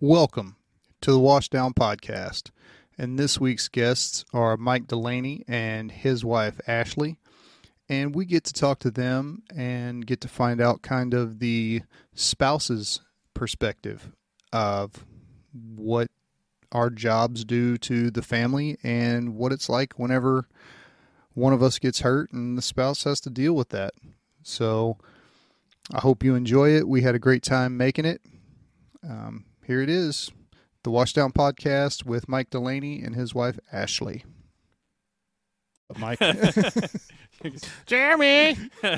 Welcome to the Washdown Podcast. And this week's guests are Mike Delaney and his wife, Ashley. And we get to talk to them and get to find out kind of the spouse's perspective of what our jobs do to the family and what it's like whenever one of us gets hurt and the spouse has to deal with that. So I hope you enjoy it. We had a great time making it. Um, here it is the Washdown Podcast with Mike Delaney and his wife, Ashley. Mike. Jeremy.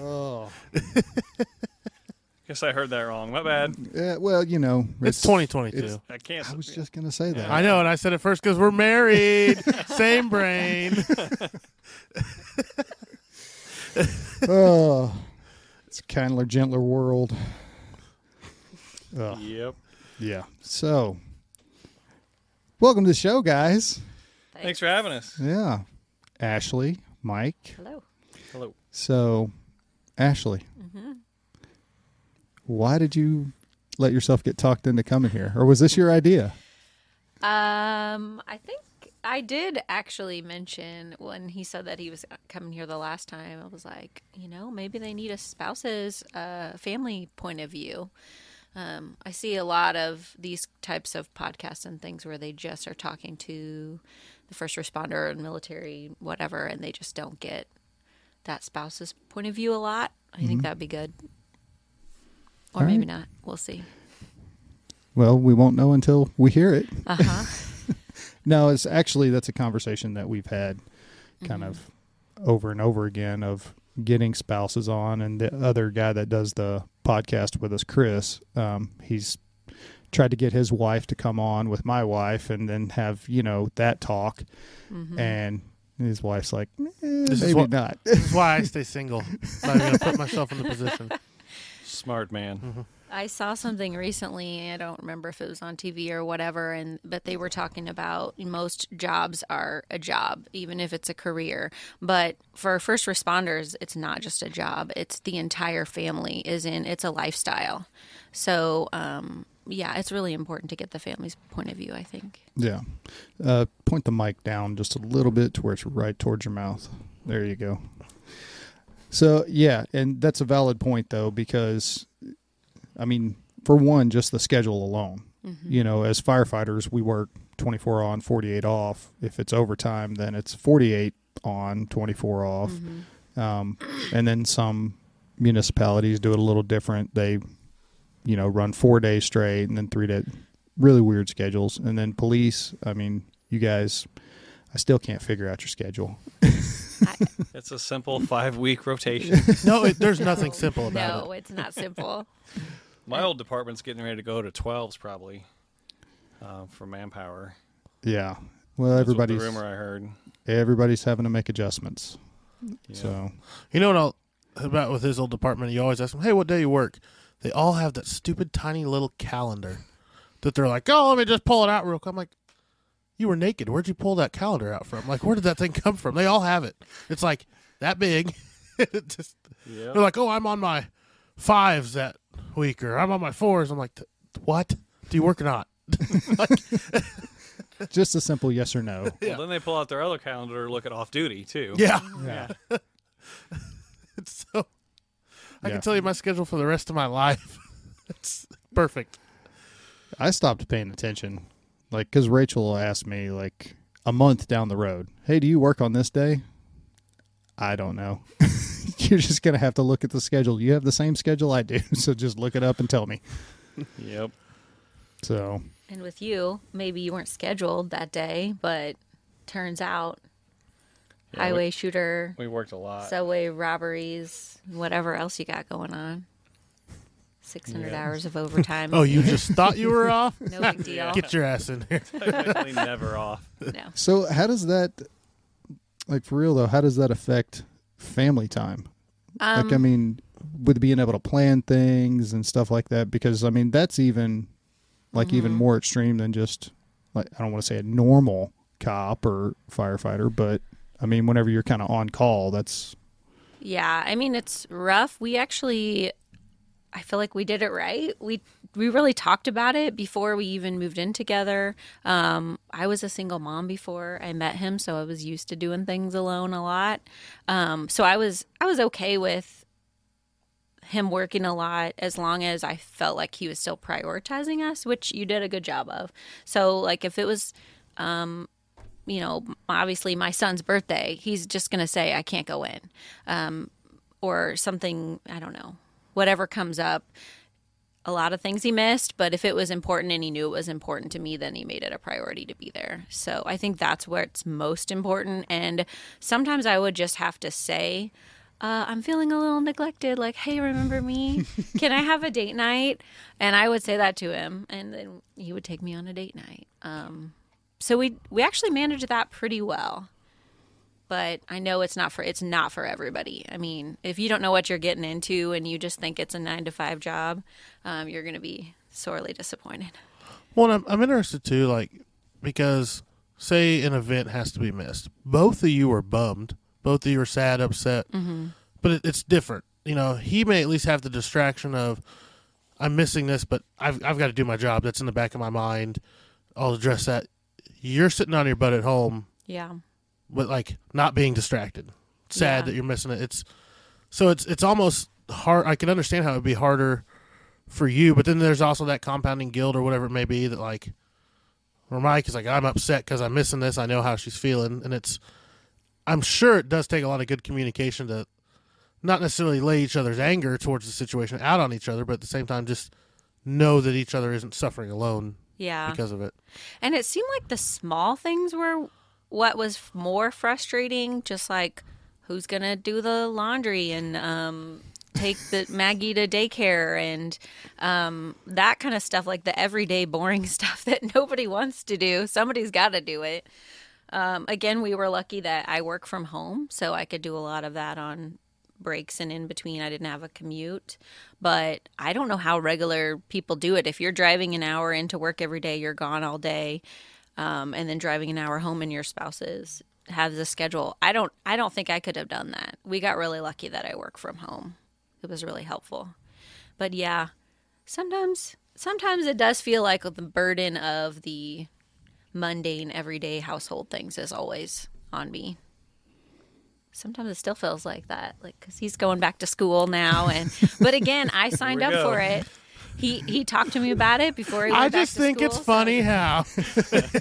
oh. Guess I heard that wrong. My bad. Yeah, well, you know, It's 2022. it's- I can't. I was just going to say that. I know, and I said it first because we're married. Same brain. oh, it's a kindler, gentler world. Oh, Yep. yeah. So, welcome to the show, guys. Thanks for having us. Yeah. Ashley, Mike. Hello. Hello. So, Ashley, Mm-hmm. why did you let yourself get talked into coming here? Or was this your idea? Um, I think I did actually mention when he said that he was coming here the last time. I was like, you know, maybe they need a spouse's uh, family point of view. Um, I see a lot of these types of podcasts and things where they just are talking to the first responder and military, whatever, and they just don't get that spouse's point of view a lot. I think that'd be good. Or All maybe right. not. We'll see. Well, we won't know until we hear it. Uh huh. No, it's actually that's a conversation that we've had kind Mm-hmm. of over and over again of getting spouses on and the other guy that does the podcast with us, Chris, um, he's tried to get his wife to come on with my wife and then have, you know, that talk Mm-hmm. and his wife's like, eh, is maybe what- not. This is why I stay single. Not even going to put myself in the position. Smart man. I saw something recently. I don't remember if it was on TV or whatever, and but they were talking about most jobs are a job, even if it's a career. But for first responders, it's not just a job; it's the entire family is in. It's a lifestyle. So, um, yeah, it's really important to get the family's point of view. I think. Yeah. Uh, point the mic down just a little bit to where it's right towards your mouth. There you go. So, yeah, and that's a valid point, though, because, I mean, for one, just the schedule alone. You know, as firefighters, we work 24 on, 48 off. If it's overtime, then it's 48 on, 24 off. Um, and then some municipalities do it a little different. They, you know, run four days straight and then three days really weird schedules. And then police, I mean, you guys, I still can't figure out your schedule. It's a simple five week rotation. No, it, there's nothing simple about it. No, it's not simple. My old department's getting ready to go to 12s probably uh, for manpower. Yeah. Well, That's everybody's the rumor I heard. everybody's having to make adjustments. Yeah. So. You know what I'll, about with his old department? You always ask them, hey, what day you work? They all have that stupid tiny little calendar that they're like, oh, let me just pull it out real quick. I'm like, you were naked. Where'd you pull that calendar out from? Like, where did that thing come from? They all have it. It's like that big. Just, Yep. They're like, oh, I'm on my fives that week, or I'm on my fours. I'm like, what? Do you work or not? just a simple yes or no. Well, then they pull out their other calendar to look at off duty too. Yeah. Yeah. It's so I Yeah. can tell you my schedule for the rest of my life. it's perfect. I stopped paying attention. Like, because Rachel asked me, like, a month down the road, hey, do you work on this day? I don't know. You're just going to have to look at the schedule. You have the same schedule I do. So just look it up and tell me. Yep. So, And with you, maybe you weren't scheduled that day, but turns out Yeah, highway we, shooter, we worked a lot. subway robberies, whatever else you got going on. 600 Yeah. hours of overtime. Oh, you just thought you were off? No big deal. Get your ass in here. Technically never off. No. so how does that, like, for real though, how does that affect family time? Um, like, I mean, with being able to plan things and stuff like that, because I mean, that's even like even Mm-hmm. more extreme than just like I don't want to say a normal cop or firefighter, but I mean, whenever you're kind of on call, that's Yeah, I mean it's rough. We actually I feel like we did it right. We we really talked about it before we even moved in together. Um, I was a single mom before I met him, so I was used to doing things alone a lot. Um, so I was I was okay with him working a lot as long as I felt like he was still prioritizing us, which you did a good job of. So like if it was um, you know, obviously my son's birthday, he's just to say I can't go in. Um, or something, I don't know, whatever comes up. A lot of things he missed, but if it was important and he knew it was important to me, then he made it a priority to be there. So I think that's where it's most important. And sometimes I would just have to say, uh, I'm feeling a little neglected. Like, hey, remember me? Can I have a date night? And I would say that to him, and then he would take me on a date night. Um, so we we actually managed that pretty well but I know it's not for it's not for everybody. I mean, if you don't know what you're getting into and you just think it's a nine to five job, um, you're going to be sorely disappointed. Well, I'm, I'm interested too, like because say an event has to be missed, both of you are bummed, both of you are sad, upset, mm-hmm. but it, it's different. You know, he may at least have the distraction of I'm missing this, but I've I've got to do my job. That's in the back of my mind. I'll address that. You're sitting on your butt at home. Yeah but like not being distracted. Sad Yeah. that you're missing it. It's so it's it's almost hard. I can understand how it would be harder for you, but then there's also that compounding guilt or whatever it may be that like, or Mike is like, I'm upset because I'm missing this. I know how she's feeling, and it's. I'm sure it does take a lot of good communication to not necessarily lay each other's anger towards the situation out on each other, but at the same time just know that each other isn't suffering alone Yeah. because of it. And it seemed like the small things were what was more frustrating, just like who's going to do the laundry and um, take the Maggie to daycare and um, that kind of stuff, like the everyday boring stuff that nobody wants to do. Somebody's got to do it. Um, again, we were lucky that I work from home, so I could do a lot of that on breaks and in between. I didn't have a commute, but I don't know how regular people do it. If you're driving an hour into work every day, you're gone all day, um, and then driving an hour home, and your spouses have the schedule. I don't. I don't think I could have done that. We got really lucky that I work from home. It was really helpful. But yeah, sometimes sometimes it does feel like the burden of the mundane everyday household things is always on me sometimes it still feels like that like because he's going back to school now and but again i signed up go. for it he he talked to me about it before he went I back just to think school, it's so- funny how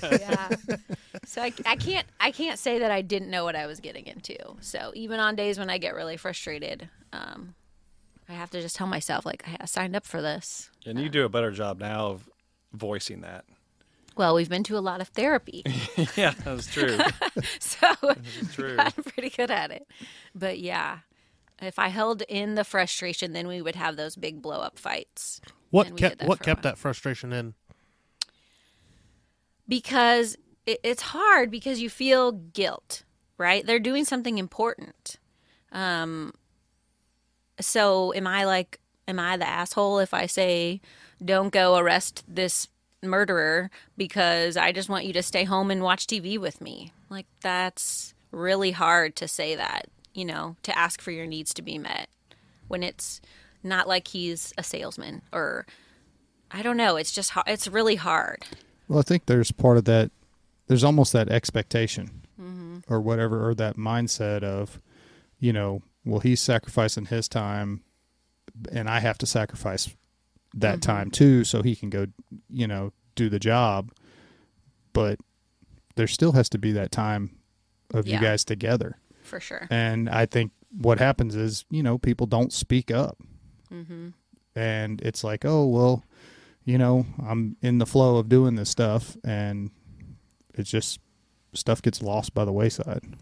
yeah so I, I can't i can't say that i didn't know what i was getting into so even on days when i get really frustrated um i have to just tell myself like i signed up for this And you do a better job now of voicing that. well we've been to a lot of therapy yeah, that's true. so That's true. I'm pretty good at it. But yeah, if I held in the frustration, then we would have those big blow up fights. what And we did kept what kept that frustration in. Because it, it's hard because you feel guilt, right? They're doing something important. Um, so am I like, am I the asshole if I say, don't go arrest this murderer because I just want you to stay home and watch TV with me? Like, that's really hard to say that, you know, to ask for your needs to be met when it's not like he's a salesman or I don't know. It's just, it's really hard. Well, I think there's part of that. There's almost that expectation mm-hmm. or whatever, or that mindset of, you know, well, he's sacrificing his time and I have to sacrifice that mm-hmm. time too so he can go, you know, do the job. But there still has to be that time of you guys together. For sure. And I think what happens is, you know, people don't speak up. Mm-hmm. And it's like, oh, well, you know, I'm in the flow of doing this stuff. And it's just stuff gets lost by the wayside.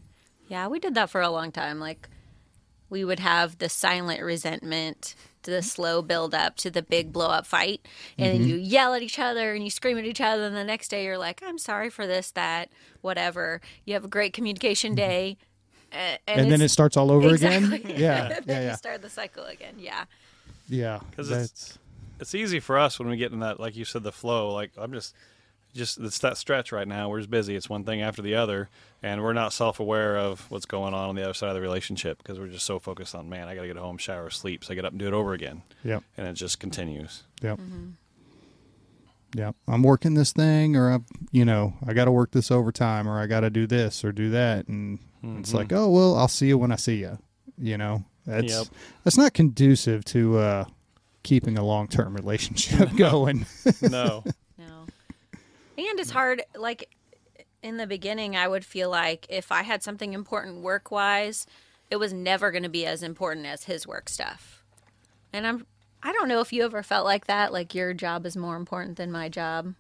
Yeah, we did that for a long time. Like, we would have the silent resentment to the mm-hmm. slow build up to the big blow up fight. And then mm-hmm. you yell at each other and you scream at each other. And the next day you're like, I'm sorry for this, that, whatever. You have a great communication day. A- And, And, then it starts all over exactly. again. Yeah. then Yeah. you Yeah. start the cycle again. Yeah. Yeah. 'Cause it's- it's easy for us when we get in that, like you said, the flow. Like I'm just, just it's that stretch right now. We're just busy. It's one thing after the other, and we're not self-aware of what's going on on the other side of the relationship because we're just so focused on, man, I got to get home, shower, sleep, so I get up and do it over again, Yep. and it just continues. Yep. Mm-hmm. Yep. I'm working this thing, or I'm, you know, I got to work this overtime, or I got to do this or do that, and it's like, oh well, I'll see you when I see you. You know, that's Yep. that's not conducive to uh, keeping a long term relationship going. No, No. And it's hard, like, in the beginning, I would feel like if I had something important work wise, it was never going to be as important as his work stuff. And I'm, I don't know if you ever felt like that, like your job is more important than my job,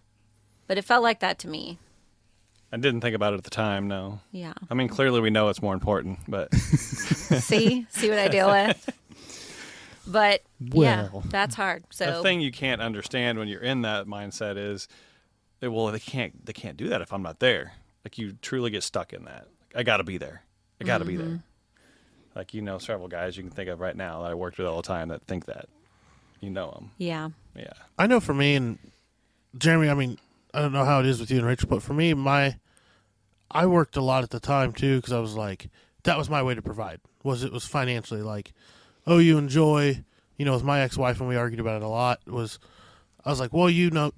but it felt like that to me. I didn't think about it at the time. No, Yeah. I mean clearly we know it's more important, but see, see what I deal with. But yeah, that's hard. So the thing you can't understand when you're in that mindset is, eh, well, they can't they can't do that if I'm not there. Like you truly get stuck in that. I got to be there. I got to be there. Like you know several guys you can think of right now that I worked with all the time that think that. You know them. yeah, Yeah. I know for me and Jeremy, I mean, I don't know how it is with you and Rachel, but for me, my I worked a lot at the time too because I was like, that was my way to provide. Was it was financially like, oh, you enjoy, you know, with my ex-wife and we argued about it a lot. Was I was like, well, you know,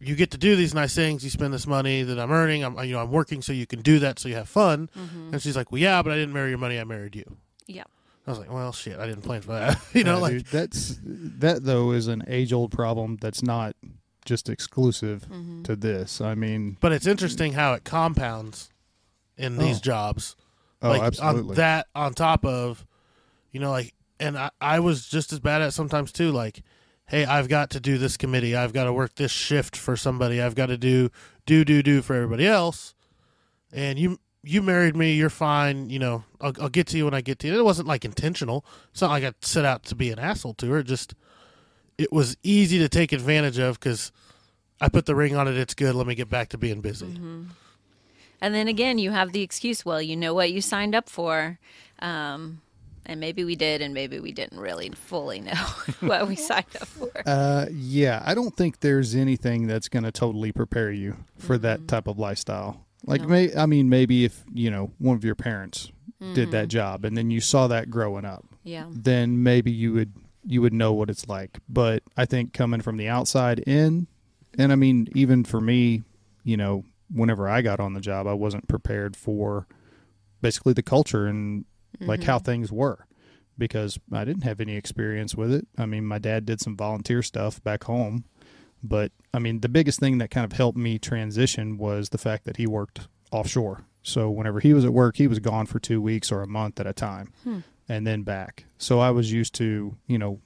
you get to do these nice things. You spend this money that I'm earning. I'm you know I'm working so you can do that so you have fun. Mm-hmm. And she's like, well, yeah, but I didn't marry your money. I married you. yeah, I was like, well, shit, I didn't plan for that. you know, Yeah, like dude, that's that though is an age old problem that's not just exclusive Mm-hmm. to this. I mean, But it's interesting how it compounds in these Oh. jobs. oh, like absolutely. on that on top of, you know, like, and I, I was just as bad at it sometimes too. Like, hey, I've got to do this committee. I've got to work this shift for somebody. I've got to do do do do for everybody else. And you you married me. You're fine. You know, I'll, I'll get to you when I get to you. It wasn't like intentional. It's not like I set out to be an asshole to her. It just it was easy to take advantage of because I put the ring on it. It's good. Let me get back to being busy. Mm-hmm. and then again, you have the excuse. Well, you know what you signed up for, um, and maybe we did, and maybe we didn't really fully know what we signed up for. Uh, yeah, I don't think there's anything that's going to totally prepare you for Mm-hmm. that type of lifestyle. Like, may, I mean, maybe if you know one of your parents did Mm-hmm. that job, and then you saw that growing up, Yeah, then maybe you would you would know what it's like. But I think coming from the outside in, and I mean, even for me, you know, whenever I got on the job, I wasn't prepared for basically the culture and like how things were because I didn't have any experience with it. I mean, my dad did some volunteer stuff back home, but I mean, the biggest thing that kind of helped me transition was the fact that he worked offshore. So whenever he was at work, he was gone for two weeks or a month at a time hmm. and then back. So I was used to, you know,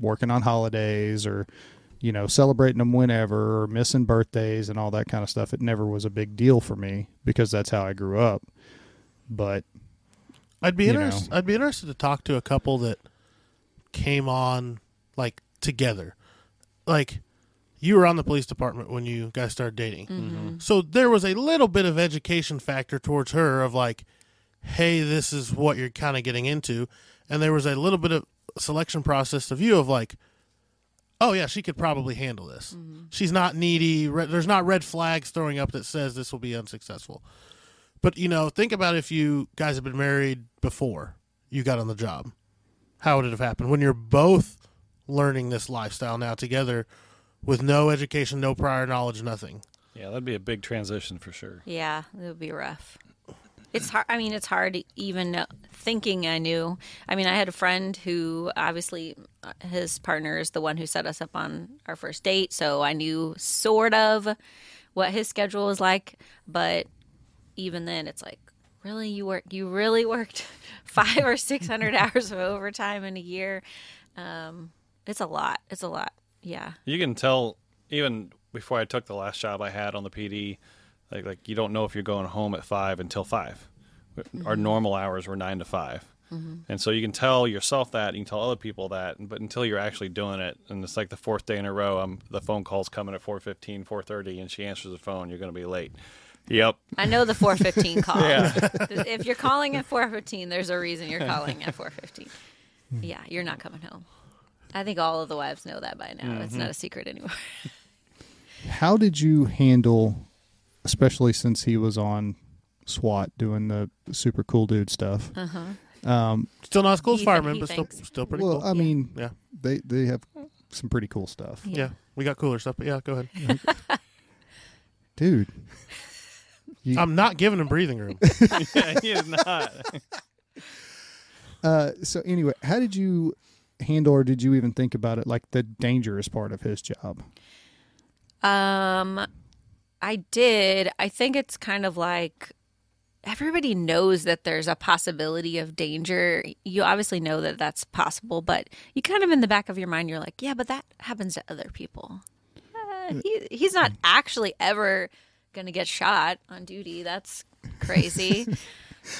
working on holidays or, you know, celebrating them whenever or missing birthdays and all that kind of stuff. It never was a big deal for me because that's how I grew up. But I'd be interested. I'd be interested to talk to a couple that came on like together. Like you were on the police department when you guys started dating, mm-hmm. Mm-hmm. so there was a little bit of education factor towards her of like, hey, this is what you're kind of getting into, and there was a little bit of selection process of you of like. Oh yeah, she could probably handle this. Mm-hmm. She's not needy. Re- there's not red flags throwing up that says this will be unsuccessful. But you know, think about if you guys had been married before you got on the job. How would it have happened when you're both learning this lifestyle now together with no education, no prior knowledge, nothing? Yeah, that'd be a big transition for sure. yeah, it would be rough. It's hard. I mean, it's hard even thinking I knew. I mean, I had a friend who obviously uh, his partner is the one who set us up on our first date, so I knew sort of what his schedule was like. But even then, it's like, really, you work, you really worked five or six hundred hours of overtime in a year. Um, it's a lot. It's a lot. Yeah. You can tell even before I took the last job I had on the PD, like like you don't know if you're going home at five until 5 Our normal hours were nine to 5 and so you can tell yourself that you can tell other people that, but until you're actually doing it, and it's like the fourth day in a row, um, the phone call's coming at 4:15, 4:30, and she answers the phone, you're going to be late. Yep. I know the 415 call. Yeah. if you're calling at 415, there's a reason you're calling at 415. Yeah, you're not coming home. I think all of the wives know that by now. It's not a secret anymore. How did you handle, especially since he was on SWAT doing the super cool dude stuff? Uh Um, Still not as cool as He- firemen, he but still, thinks. still pretty cool. well, cool. I mean, yeah, they they have some pretty cool stuff, yeah, We got cooler stuff, but yeah, go ahead. dude. You- I'm not giving him breathing room. yeah, he is not. Uh, so anyway, how did you handle, or did you even think about it, like the dangerous part of his job? Um, I did. I think it's kind of like everybody knows that there's a possibility of danger. You obviously know that that's possible, but you kind of in the back of your mind, you're like, yeah, but that happens to other people. Uh, he, he's not actually ever going to get shot on duty. That's crazy.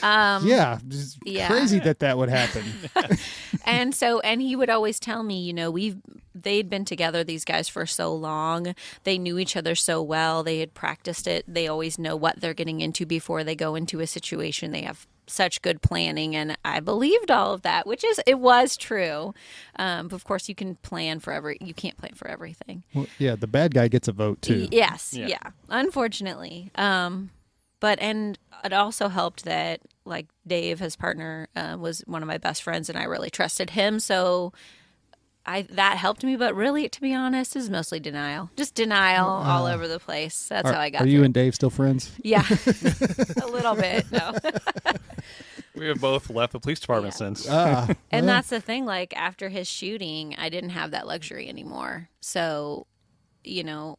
Um, yeah, just yeah. crazy that that would happen. and so and he would always tell me you know we've they'd been together these guys for so long they knew each other so well they had practiced it they always know what they're getting into before they go into a situation they have such good planning and i believed all of that which is it was true um, but of course you can plan for every you can't plan for everything well, yeah, the bad guy gets a vote too. Yes, Yeah. yeah. Unfortunately, um, but and it also helped that like Dave, his partner, uh, was one of my best friends, and I really trusted him. So I that helped me. But really, to be honest, is mostly denial, just denial all over the place. That's Are, how I got. are you through. and Dave still friends? Yeah, a little bit. No. We have both left the police department Yeah. since. Ah, And well, that's the thing. Like after his shooting, I didn't have that luxury anymore. So, you know,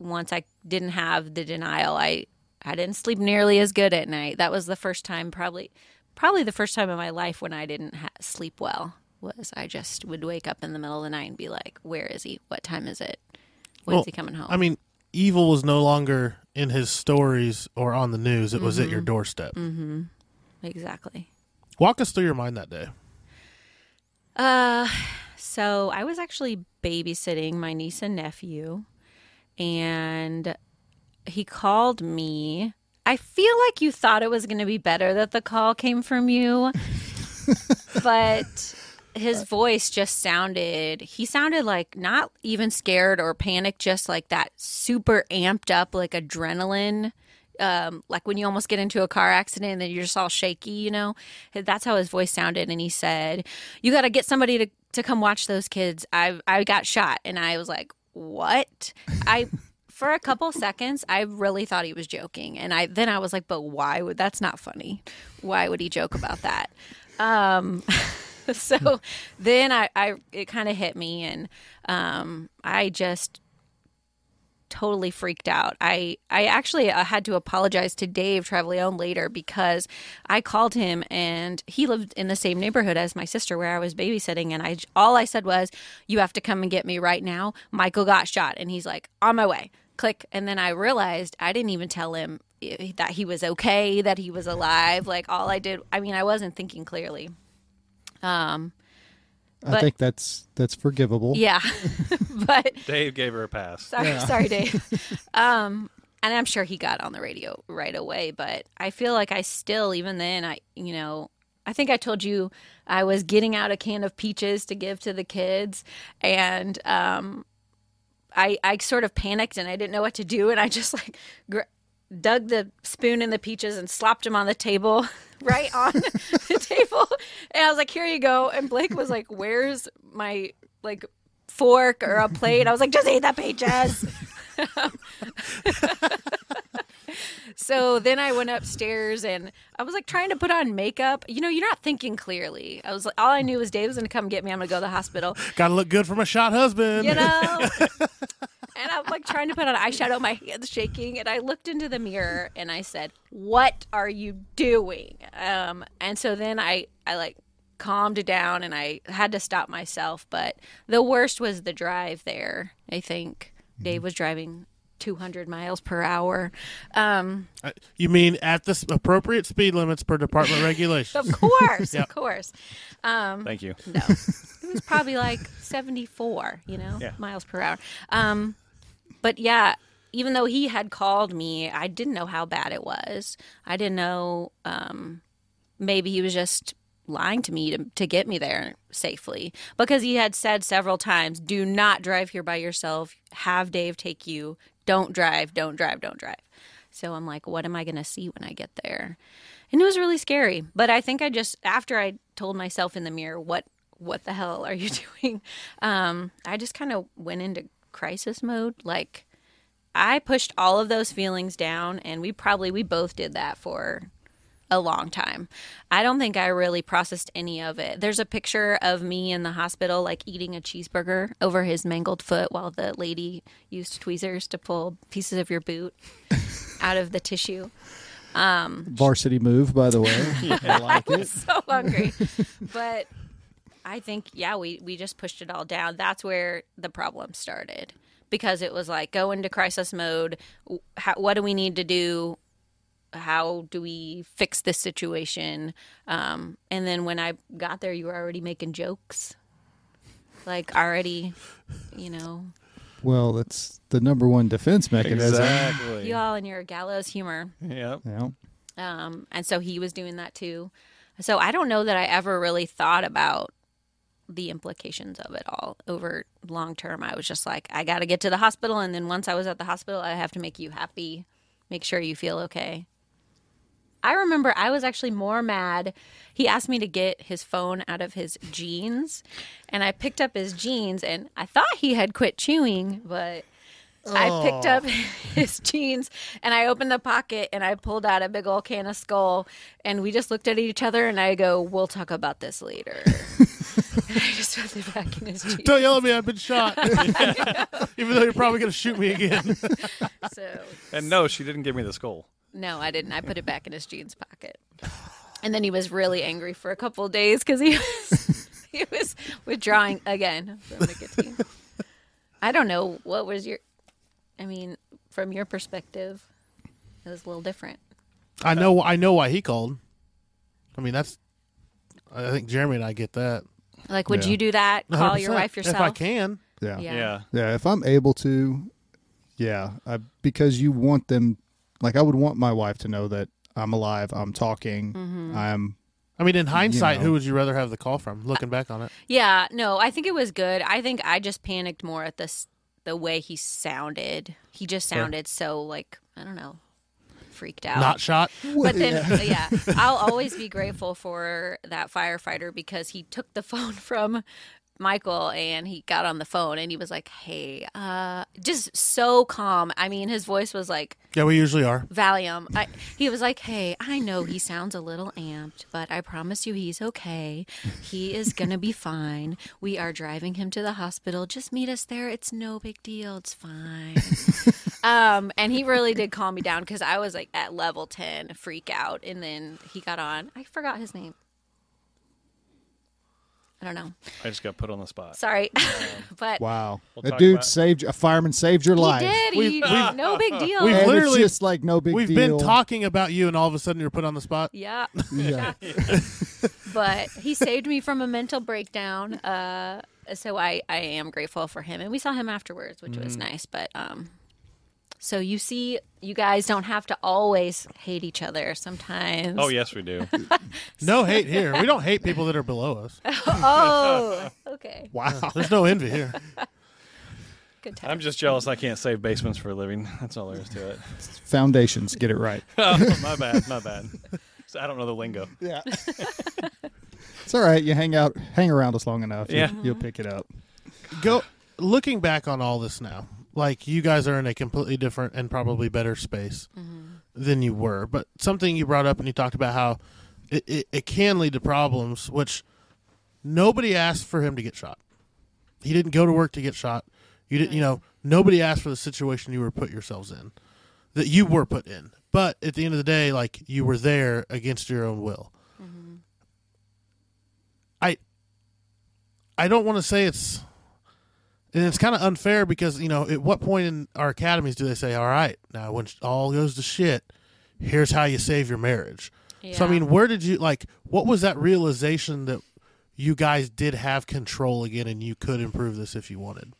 once I didn't have the denial, I I didn't sleep nearly as good at night. That was the first time, probably, probably the first time in my life when I didn't ha- sleep well. Was I just would wake up in the middle of the night and be like, "Where is he? What time is it? When's Well, he coming home?" I mean, evil was no longer in his stories or on the news. It was at your doorstep. Mm-hmm. doorstep. exactly. Walk us through your mind that day. Uh, so I was actually babysitting my niece and nephew, and he called me. I feel like you thought it was going to be better that the call came from you, but his voice just sounded, he sounded like not even scared or panicked, just like that super amped up, like adrenaline. Um, like when you almost get into a car accident and then you're just all shaky, you know? That's how his voice sounded. And he said, You got to get somebody to, to come watch those kids. I, I got shot. And I was like, What? I. For a couple seconds, I really thought he was joking, and I then I was like, "But why would that's not funny? Why would he joke about that?" Um, so then I, I it kind of hit me, and um, I just totally freaked out. I I actually uh, had to apologize to Dave Travaglione later because I called him and he lived in the same neighborhood as my sister where I was babysitting and I all I said was you have to come and get me right now. Michael got shot and he's like on my way. Click and then I realized I didn't even tell him that he was okay, that he was alive. Like all I did I mean I wasn't thinking clearly. Um I think that's that's forgivable. yeah. but Dave gave her a pass. Sorry, sorry, Dave. um, and I'm sure he got on the radio right away, but I feel like I still, even then, I, you know, I think I told you I was getting out a can of peaches to give to the kids, and um, I, I sort of panicked and I didn't know what to do, and I just like gr- dug the spoon in the peaches and slopped them on the table, right on the table, and I was like, "Here you go." And Blake was like, "Where's my like?" fork or a plate. I was like, just eat the peaches. so then I went upstairs and I was like trying to put on makeup. You know, you're not thinking clearly. I was like, all I knew was Dave was going to come get me. I'm going to go to the hospital, Got to look good for my shot husband. you know? and I'm like trying to put on eyeshadow, my hands shaking. And I looked into the mirror and I said, what are you doing? Um, and so then I, I like, calmed down and I had to stop myself. But the worst was the drive there. I think Dave was driving 200 miles per hour. Um, Uh, You mean at the appropriate speed limits per department regulation? of course, of course. Um, Thank you. no, it was probably like 74, you know, Yeah. miles per hour. Um, but yeah, even though he had called me, I didn't know how bad it was. I didn't know. Um, maybe he was just lying to me to, to get me there safely because he had said several times, do not drive here by yourself. Have Dave take you. Don't drive, don't drive, don't drive. So I'm like, what am I going to see when I get there? And it was really scary. But I think I just, after I told myself in the mirror, what, what the hell are you doing? Um, I just kind of went into crisis mode. Like, I pushed all of those feelings down, and we probably, we both did that for a long time. I don't think I really processed any of it. There's a picture of me in the hospital, like eating a cheeseburger over his mangled foot while the lady used tweezers to pull pieces of your boot out of the tissue. Um, Varsity move, by the way. I like it. so hungry. but I think, yeah, we, we just pushed it all down. That's where the problem started because it was like go into crisis mode. How, what do we need to do? How do we fix this situation? Um, and then when I got there, you were already making jokes. Like, already, you know, Well, that's the number one defense mechanism. Exactly. you all in your gallows humor. Yep. Yeah. Um, and so he was doing that too. So I don't know that I ever really thought about the implications of it all over long term. I was just like, I got to get to the hospital. And then once I was at the hospital, I have to make you happy, make sure you feel okay. I remember I was actually more mad. He asked me to get his phone out of his jeans, and I picked up his jeans, and I thought he had quit chewing, but I picked up oh. his jeans and I opened the pocket and I pulled out a big old can of Skoal, and we just looked at each other, and I go, "We'll talk about this later." and I just put it back in his jeans. Don't yell at me. I've been shot. Even though you're probably going to shoot me again. So And no, she didn't give me the Skoal. No, I didn't. I put it back in his jeans pocket. And then he was really angry for a couple of days because he was he was withdrawing again from nicotine. I don't know what was your. I mean, from your perspective, it was a little different. I know. I know why he called. I mean, that's. I think Jeremy and I get that. Like, would Yeah. you do that? Call your 100%. wife yourself? if I can. Yeah. Yeah. Yeah. Yeah, if I'm able to, yeah, I, because you want them, like I would want my wife to know that I'm alive, I'm talking, Mm-hmm. I'm. I mean, in hindsight, know. who would you rather have the call from? Looking back on it, Yeah, no, I think it was good. I think I just panicked more at this the way he sounded. He just sounded so like I don't know, freaked out. not shot. but then yeah i'll always be grateful for that firefighter because he took the phone from michael and he got on the phone and he was like hey uh just so calm i mean his voice was like Yeah, we usually are. valium I, he was like hey i know he sounds a little amped but i promise you he's okay he is gonna be fine we are driving him to the hospital just meet us there it's no big deal it's fine um, and he really did calm me down because I was like at level 10, freak out. And then he got on. I forgot his name. I don't know. I just got put on the spot. Sorry. but Wow, We'll a talk dude about- saved a fireman saved your he life. did. We've- He, we've- no big deal. we've and literally- it's just like no big We've deal. been talking about you, and all of a sudden you're put on the spot. yeah. Yeah. but he saved me from a mental breakdown. Uh, so I, I am grateful for him. And we saw him afterwards, which was nice. But um, so you see, you guys don't have to always hate each other sometimes. Oh yes, we do. No hate here. We don't hate people that are below us. Oh, okay. Wow. There's no envy here. Good time. I'm just jealous I can't save basements for a living. That's all there is to it. Foundations, get it right. Oh, my bad, my bad. So I don't know the lingo. Yeah. it's all right. You hang out, hang around us long enough. Yeah. You'll, you'll pick it up. Go looking back on all this now. Like you guys are in a completely different and probably better space mm-hmm. than you were. But something you brought up and you talked about how it, it, it can lead to problems, which nobody asked for him to get shot. He didn't go to work to get shot. You didn't, you know, nobody asked for the situation you were put yourselves in, that you were put in. But at the end of the day, like you were there against your own will. Mm-hmm. I, I don't want to say it's, and it's kind of unfair because you know at what point in our academies do they say, all right, now when all goes to shit, here's how you save your marriage. So I mean, where did you like? What was that realization that you guys did have control again, and you could improve this if you wanted?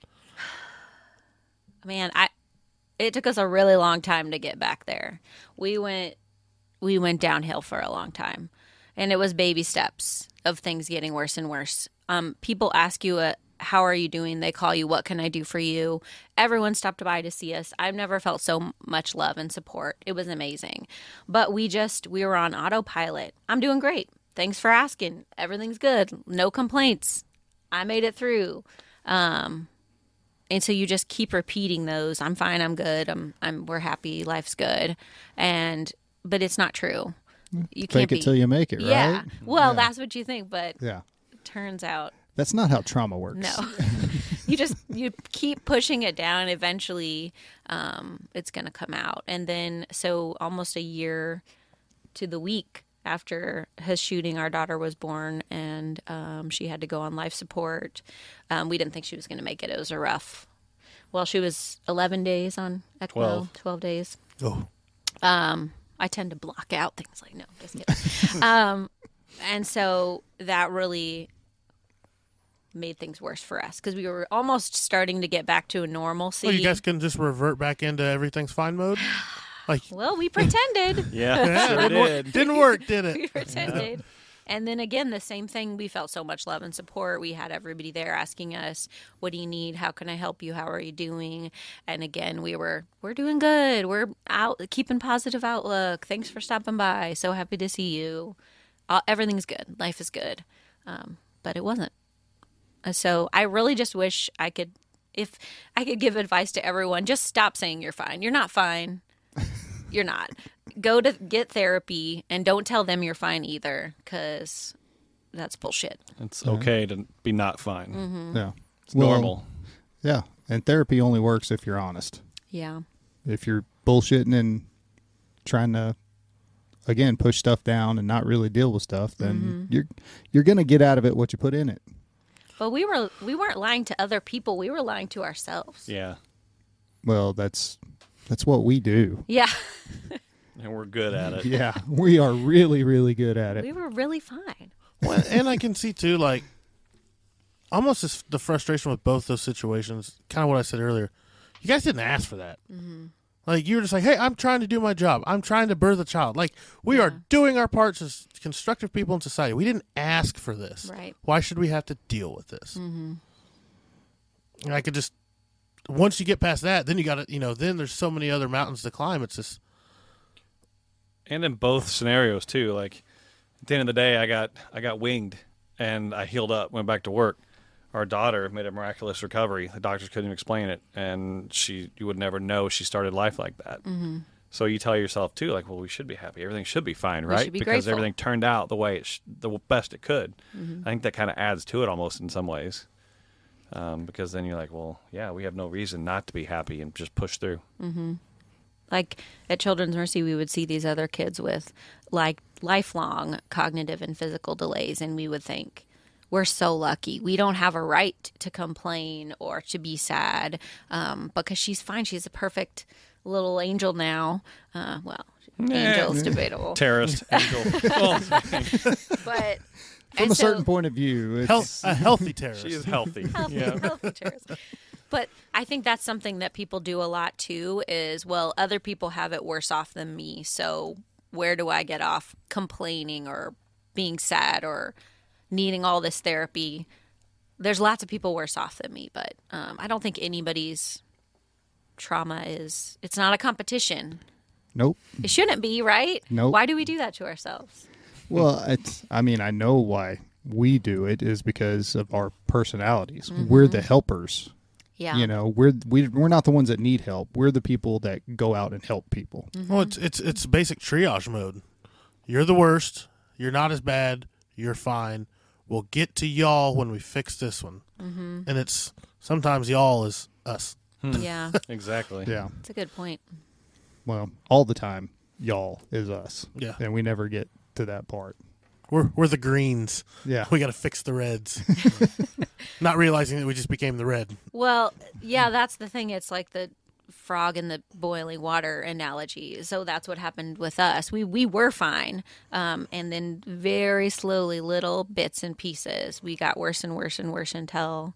man i it took us a really long time to get back there we went we went downhill for a long time and it was baby steps of things getting worse and worse. Um, people ask you, uh, "How are you doing?" They call you, "What can I do for you?" Everyone stopped by to see us. I've never felt so much love and support. It was amazing. But we just we were on autopilot. I'm doing great. Thanks for asking. Everything's good. No complaints. I made it through. Um, and so you just keep repeating those. I'm fine. I'm good. I'm. I'm. We're happy. Life's good. And but it's not true. You can't Fake be. it till you make it, Yeah. Well, Yeah. that's what you think, but Yeah. turns out That's not how trauma works. no. you just you keep pushing it down. Eventually, um, it's going to come out, and then so almost a year to the week after his shooting, our daughter was born, and um, she had to go on life support. Um, we didn't think she was going to make it. It was a rough. Well, she was 11 days on ECMO, Twelve. 12 days. Oh, Um, I tend to block out things like no, just kidding. um, and so that really made things worse for us because we were almost starting to get back to a normalcy. well, you guys can just revert back into everything's fine mode. Like, well, we pretended. Yeah, yeah, sure didn't, work, did. didn't work, did we it? pretended. And then again, the same thing. We felt so much love and support. We had everybody there asking us, "What do you need? How can I help you? How are you doing?" And again, we were, "We're doing good. We're out, keeping positive outlook. Thanks for stopping by. So happy to see you. Uh, everything's good. Life is good." Um, but it wasn't. Uh, So I really just wish I could, if I could give advice to everyone, just stop saying you're fine. You're not fine. You're not. Go to get therapy and don't tell them you're fine either because that's bullshit. It's okay to be not fine. Mm-hmm. Yeah. It's Well, normal. Yeah. And therapy only works if you're honest. Yeah. If you're bullshitting and trying to again push stuff down and not really deal with stuff, then Mm-hmm. you're you're gonna get out of it what you put in it. But we were we weren't lying to other people. We were lying to ourselves. Yeah, Well, that's that's what we do. Yeah. and we're good at it. Yeah. we are really, really good at it. we were really fine. Well, and I can see too, like almost the frustration with both those situations. Kind of what I said earlier. You guys didn't ask for that. Mm-hmm. Like you were just like, "Hey, I'm trying to do my job. I'm trying to birth a child. Like we are doing our parts as constructive people in society. We didn't ask for this. Right. Why should we have to deal with this?" Mm-hmm. And I could just once you get past that, then you got to, you know, then there's so many other mountains to climb. It's just and in both scenarios too like at the end of the day i got i got winged and i healed up went back to work our daughter made a miraculous recovery. The doctors couldn't even explain it and she you would never know she started life like that. Mm-hmm. so you tell yourself too like well we should be happy. Everything should be fine right? be because grateful. everything turned out the way it sh- the best it could. Mm-hmm. i think that kind of adds to it almost in some ways um, because then you're like well yeah we have no reason not to be happy and just push through. Like at Children's Mercy, we would see these other kids with like lifelong cognitive and physical delays, and we would think, we're so lucky. We don't have a right to complain or to be sad um, because she's fine. She's a perfect little angel now. Uh, well, angel's debatable, terrorist angel well, but From and a so- certain point of view, it's health, a healthy terrorist. she is healthy healthy, yeah healthy terrorist. But I think that's something that people do a lot too is well, other people have it worse off than me. So where do I get off complaining or being sad or needing all this therapy? There's lots of people worse off than me, but um, I don't think anybody's trauma is it's not a competition. nope. It shouldn't be, right? Nope. Why do we do that to ourselves? Well, it's. I mean, I know why we do it is because of our personalities. We're the helpers. Yeah. You know, we're we, we're not the ones that need help. We're the people that go out and help people. Well, it's it's it's basic triage mode. You're the worst. You're not as bad. You're fine. We'll get to y'all when we fix this one. Mm-hmm. And it's sometimes y'all is us. yeah. exactly Yeah. It's a good point. Well, all the time, y'all is us. Yeah. And we never get to that part. We're we're the greens. Yeah. We got to fix the reds. not realizing that we just became the red. Well, yeah, that's the thing. It's like the frog in the boiling water analogy. So that's what happened with us. We we were fine, um, and then very slowly, little bits and pieces, we got worse and worse and worse until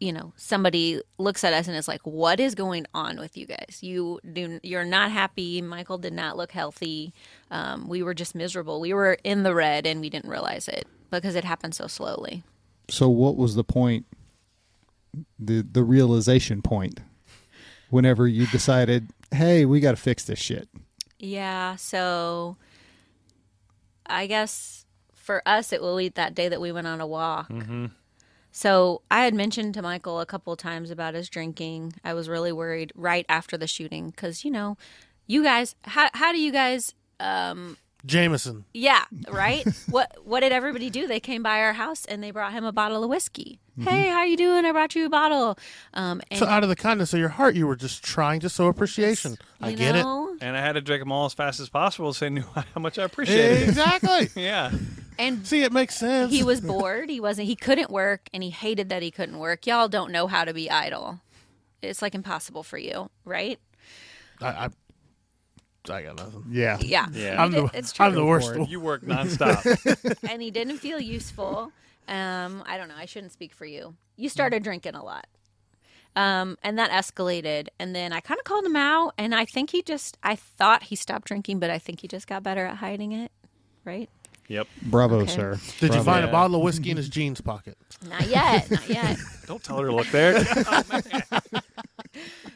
you know somebody looks at us and is like what is going on with you guys you do you're not happy michael did not look healthy um, we were just miserable we were in the red and we didn't realize it because it happened so slowly So what was the point? The the realization point. Whenever you decided, hey, we got to fix this shit. yeah so i guess for us it will eat that day that we went on a walk So I had mentioned to Michael a couple of times about his drinking. I was really worried right after the shooting because you know, you guys, how how do you guys? Um, Jameson. yeah, right. what what did everybody do? They came by our house and they brought him a bottle of whiskey. Hey, how you doing? I brought you a bottle. Um, and So out of the kindness of your heart, you were just trying to show appreciation. I get know, And I had to drink them all as fast as possible so they knew how much I it. appreciated it. Exactly. Yeah. And See, it makes sense. he was bored. He wasn't. He couldn't work, and he hated that he couldn't work. Y'all don't know how to be idle. It's like impossible for you, right? I, I, I got nothing. Yeah. Yeah, Yeah. I'm did- the, it's true. I'm the worst. You work nonstop. and he didn't feel useful. Um, I don't know. I shouldn't speak for you. You started drinking a lot. Um, and that escalated. And then I kind of called him out. And I think he just, I thought he stopped drinking, but I think he just got better at hiding it. Right? Yep. Bravo, Okay. sir. Did you Bravo. find a Yeah. bottle of whiskey in his jeans pocket? Not yet. Not yet. Don't tell her to look there.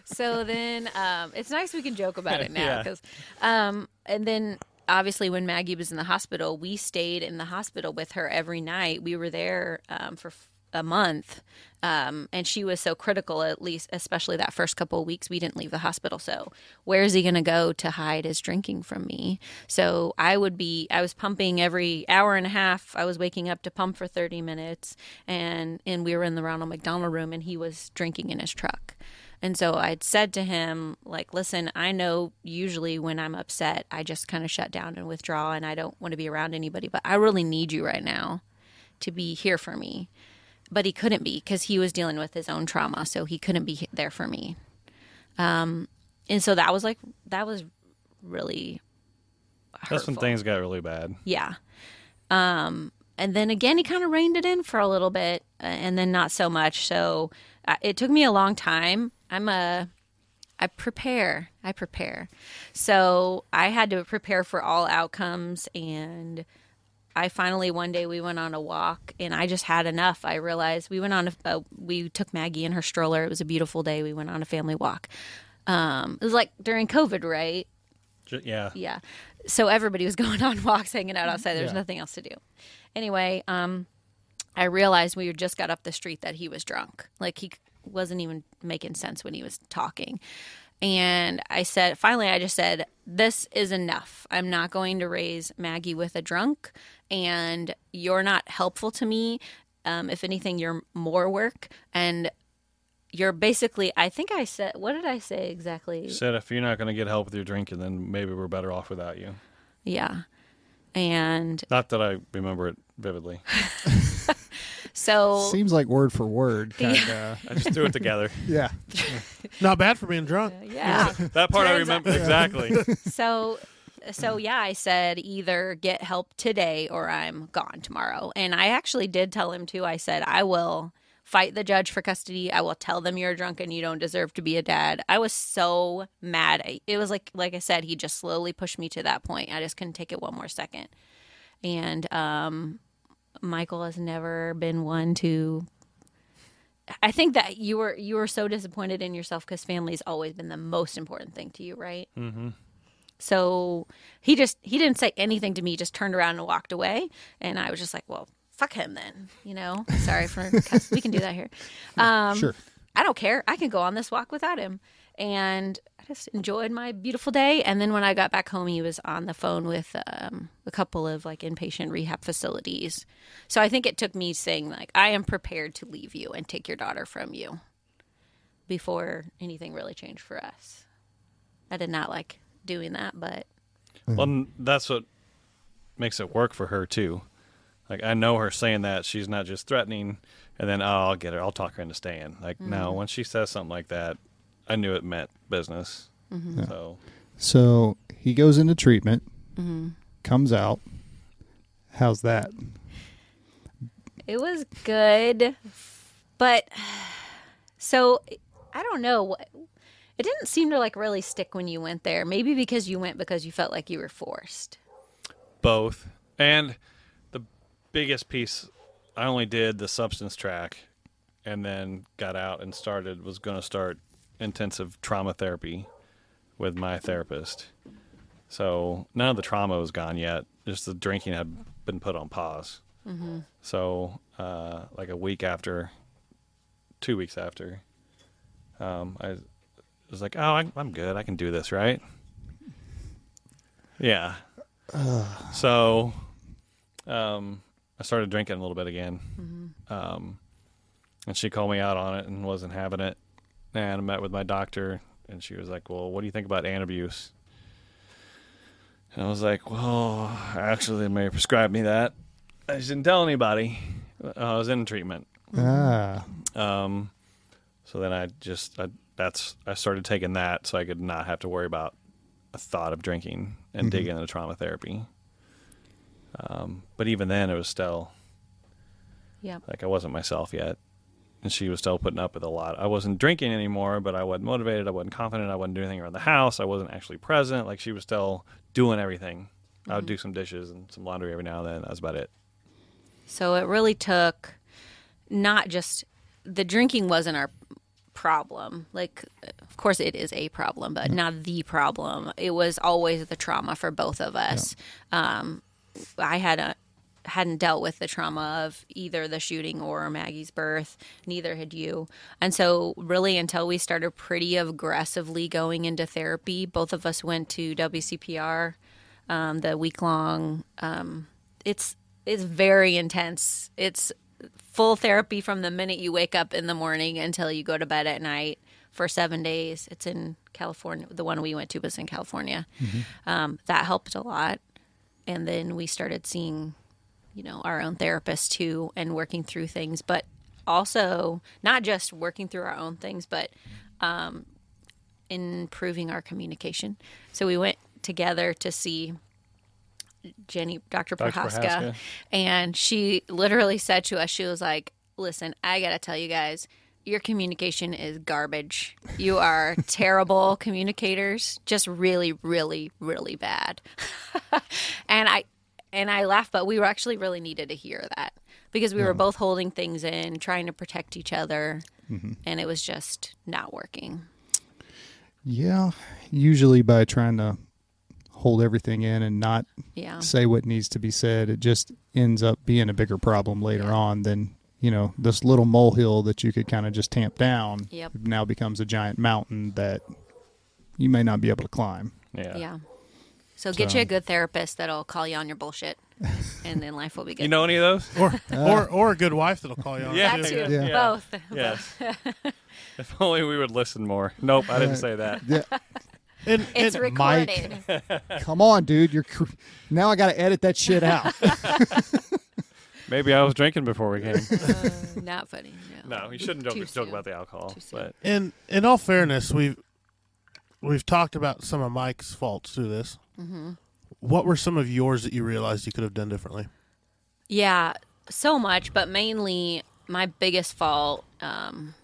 so then um, it's nice we can joke about it now Yeah. because um, and then obviously when maggie was in the hospital we stayed in the hospital with her every night we were there um, for f- a month um, and she was so critical at least especially that first couple of weeks we didn't leave the hospital. So where is he going to go to hide his drinking from me? So i would be i was pumping every hour and a half i was waking up to pump for 30 minutes and and we were in the ronald mcdonald room and he was drinking in his truck. And so I'd said to him, like, listen, I know usually when I'm upset, I just kind of shut down and withdraw and I don't want to be around anybody, but I really need you right now to be here for me. But he couldn't be because he was dealing with his own trauma. So he couldn't be there for me. Um, and so that was like, that was really That's when things got really bad. Yeah. Um, and then again, he kind of reined it in for a little bit, uh, and then not so much. So uh, it took me a long time. I'm a, I prepare. I prepare. So I had to prepare for all outcomes, and I finally one day we went on a walk, and I just had enough. I realized we went on a, a we took Maggie in her stroller. It was a beautiful day. We went on a family walk. Um, it was like during COVID, right? Yeah. Yeah. So everybody was going on walks, hanging out outside. There was Yeah. nothing else to do. Anyway, um, I realized we just got up the street that he was drunk. Like he wasn't even making sense when he was talking. And I said, finally, I just said, this is enough. I'm not going to raise Maggie with a drunk, and you're not helpful to me. Um, if anything, you're more work. And you're basically, I think I said, what did I say exactly? Said if you're not going to get help with your drinking, then maybe we're better off without you. Yeah. And Not that I remember it vividly. so Seems like word for word. Kind of. I just threw it together. Yeah. Not bad for being drunk. yeah. That part I Turns out- remember exactly. so so yeah, I said either get help today or I'm gone tomorrow. And I actually did tell him too. I said I will fight the judge for custody. I will tell them you're drunk and you don't deserve to be a dad. I was so mad. It was like like I said, he just slowly pushed me to that point. I just couldn't take it one more second. And um Michael has never been one to I think that you were you were so disappointed in yourself because family's always been the most important thing to you, right? hmm So he just he didn't say anything to me, just turned around and walked away. And I was just like, Well, fuck him then, you know? Sorry for we can do that here. Um Sure. I don't care. I can go on this walk without him. And I just enjoyed my beautiful day. And then when I got back home, he was on the phone with um, a couple of like inpatient rehab facilities. So I think it took me saying, like, I am prepared to leave you and take your daughter from you before anything really changed for us. I did not like doing that, but mm. Well, that's what makes it work for her too. Like I know her saying that she's not just threatening, and then oh, I'll get her. I'll talk her into staying. Like no, mm-hmm. when she says something like that, I knew it meant business. Mm-hmm. So So he goes into treatment, mm-hmm. comes out. How's that? it was good. But So I don't know. It didn't seem to like really stick when you went there. Maybe because you went because you felt like you were forced. Both. And the biggest piece, I only did the substance track and then got out and started, was going to start intensive trauma therapy with my therapist. So none of the trauma was gone yet. Just the drinking had been put on pause. So, uh, like a week after, two weeks after, um, I was like, "Oh, I, I'm good. I can do this, right?" Yeah. so, um, I started drinking a little bit again, um, and she called me out on it and wasn't having it. And I met with my doctor, and she was like, "Well, what do you think about Antabuse? And I was like, "Well, actually, they may prescribe me that." I just didn't tell anybody. I was in treatment. Ah, Um, so then I just I, that's I started taking that so I could not have to worry about a thought of drinking and dig into trauma therapy. Um, but even then, it was still Yep. like I wasn't myself yet, and she was still putting up with a lot. I wasn't drinking anymore, but I wasn't motivated. I wasn't confident. I wasn't doing anything around the house. I wasn't actually present. Like she was still doing everything. I would do some dishes and some laundry every now and then. That was about it. So it really took not just the drinking wasn't our problem. Like, of course, it is a problem, but not the problem. It was always the trauma for both of us. Um, I had a hadn't dealt with the trauma of either the shooting or Maggie's birth. Neither had you. And so, really, until we started pretty aggressively going into therapy, both of us went to WCPR, um, the week long. Um, it's it's very intense. It's full therapy from the minute you wake up in the morning until you go to bed at night for seven days. It's in California. The one we went to was in California. Um, that helped a lot. And then we started seeing, you know, our own therapist too and working through things, but also not just working through our own things, but um, improving our communication. So we went together to see Jenny, Dr. Dr. Prohaska, Prohaska. and she literally said to us, she was like, listen, I got to tell you guys, your communication is garbage. You are terrible communicators, just really, really, really bad. and I and I laughed, but we were actually really needed to hear that because we were both holding things in, trying to protect each other, mm-hmm. and it was just not working. yeah. Usually by trying to hold everything in and not Yeah. say what needs to be said, it just ends up being a bigger problem later on than you know this little molehill that you could kind of just tamp down. Yep. Now becomes a giant mountain that you may not be able to climb. Yeah. Yeah. So get you a good therapist that'll call you on your bullshit, and then life will be good. You know any of those? or or or a good wife that'll call you on. Yeah. it, that too. too. Yeah. Both. Yes. if only we would listen more. Nope, I didn't say that. Yeah. And, It's and recorded. Come on, dude. You're cr- now I got to edit that shit out. Maybe I was drinking before we came. Uh, not funny. No, No, you shouldn't joke, joke about the alcohol. Too. But in in all fairness, we've we've talked about some of Mike's faults through this. Mm-hmm. What were some of yours that you realized you could have done differently? Yeah, so much, but mainly my biggest fault, um,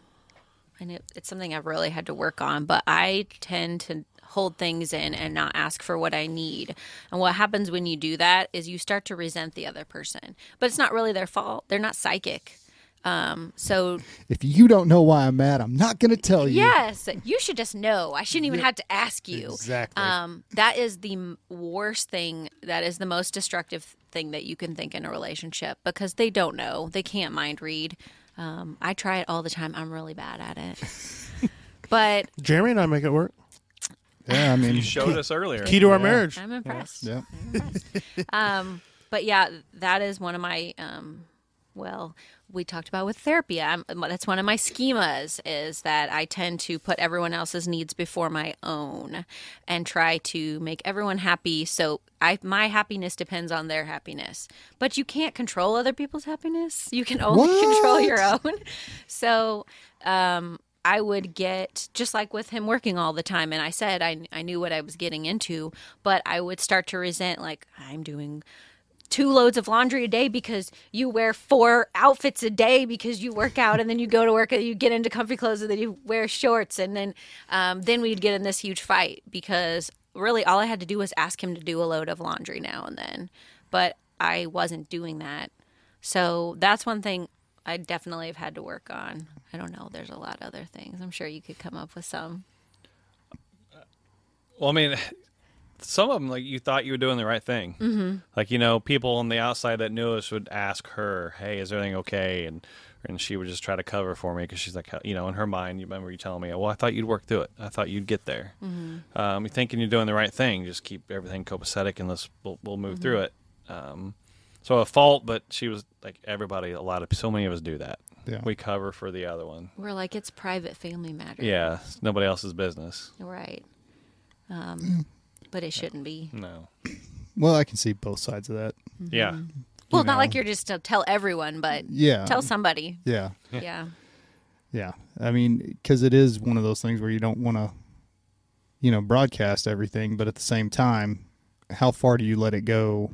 and it, it's something I've really had to work on, but I tend to hold things in and not ask for what I need. And what happens when you do that is you start to resent the other person. But it's not really their fault. They're not psychic. Um, so if you don't know why I'm mad, I'm not going to tell you. yes, you should just know. I shouldn't even have to ask you. Exactly. Um, that is the worst thing. That is the most destructive thing that you can think in a relationship because they don't know. They can't mind read. Um, I try it all the time. I'm really bad at it. but Jeremy and I make it work. Yeah, I mean, you showed us earlier. Key to our Yeah. marriage. I'm impressed. Yeah. I'm impressed. um, but yeah, that is one of my. Um, well, we talked about with therapy. I'm, that's one of my schemas is that I tend to put everyone else's needs before my own, and try to make everyone happy. So I, my happiness depends on their happiness. But you can't control other people's happiness. You can only control your own. So um, I would get just like with him working all the time, and I said I I knew what I was getting into, but I would start to resent like I'm doing two loads of laundry a day because you wear four outfits a day because you work out and then you go to work and you get into comfy clothes and then you wear shorts and then um, then we'd get in this huge fight because really all I had to do was ask him to do a load of laundry now and then, but I wasn't doing that. So that's one thing I definitely have had to work on. I don't know. There's a lot of other things. I'm sure you could come up with some. Well, I mean, some of them like you thought you were doing the right thing. Mm-hmm. Like you know, people on the outside that knew us would ask her, "Hey, is everything okay?" and and she would just try to cover for me because she's like, you know, in her mind, you remember you telling me, "Well, I thought you'd work through it. I thought you'd get there." Mm-hmm. Um, you're thinking you're doing the right thing. Just keep everything copacetic, and let's we'll, we'll move through it. Um, so a fault, but she was like everybody. A lot of so many of us do that. Yeah. We cover for the other one. We're like, it's private family matter. Yeah, it's nobody else's business. Right. Um, but it shouldn't be. No. Well, I can see both sides of that. Yeah. Well, not know. like you're just to tell everyone, but Yeah. tell somebody. Yeah. Yeah. Yeah. I mean, because it is one of those things where you don't want to, you know, broadcast everything, but at the same time, how far do you let it go,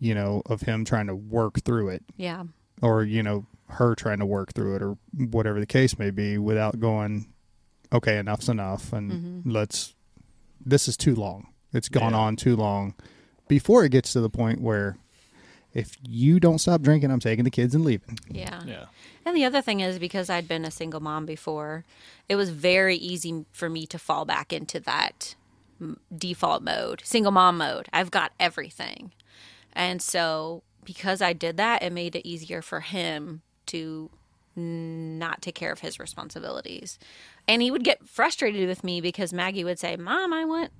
you know, of him trying to work through it Yeah. or, you know, her trying to work through it or whatever the case may be without going, okay, enough's enough and mm-hmm. let's, this is too long. It's gone Yeah. on too long before it gets to the point where if you don't stop drinking, I'm taking the kids and leaving. Yeah. Yeah. And the other thing is because I'd been a single mom before, it was very easy for me to fall back into that default mode, single mom mode. I've got everything. And so because I did that, it made it easier for him to not take care of his responsibilities. And he would get frustrated with me because Maggie would say, Mom, I want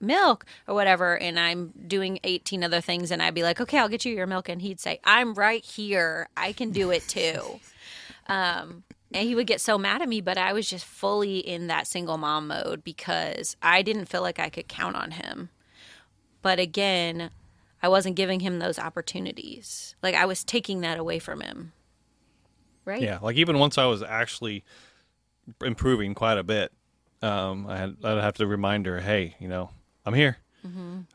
milk or whatever and I'm doing 18 other things and I'd be like, "Okay, I'll get you your milk." And he'd say, "I'm right here. I can do it too." um and he would get so mad at me, but I was just fully in that single mom mode because I didn't feel like I could count on him. But again, I wasn't giving him those opportunities. Like I was taking that away from him. Right? Yeah, like even once I was actually improving quite a bit, um, I had I'd have to remind her, hey, you know, I'm here.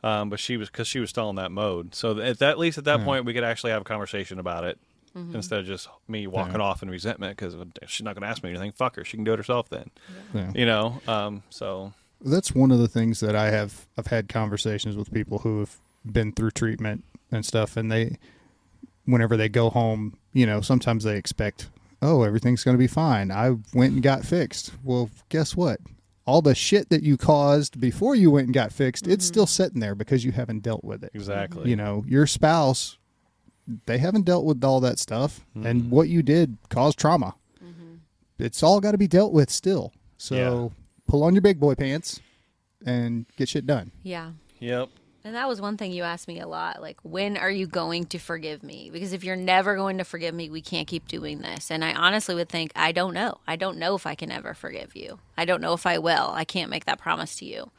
Um, but she was because she was still in that mode. So at, that, at least at that point, we could actually have a conversation about it instead of just me walking off in resentment because she's not going to ask me anything. Fuck her, she can do it herself then. Yeah. You know. Um, so that's one of the things that I have I've had conversations with people who have been through treatment and stuff and they whenever they go home, you know, sometimes they expect, "Oh, everything's going to be fine. I went and got fixed." Well, guess what? All the shit that you caused before you went and got fixed, it's mm-hmm. still sitting there because you haven't dealt with it. exactly. You know, your spouse they haven't dealt with all that stuff and mm-hmm. what you did caused trauma. Mm-hmm. It's all got to be dealt with still. So, Yeah. pull on your big boy pants and get shit done. Yeah. Yep. And that was one thing you asked me a lot like, when are you going to forgive me? Because if you're never going to forgive me, we can't keep doing this. And I honestly would think, I don't know. I don't know if I can ever forgive you. I don't know if I will. I can't make that promise to you.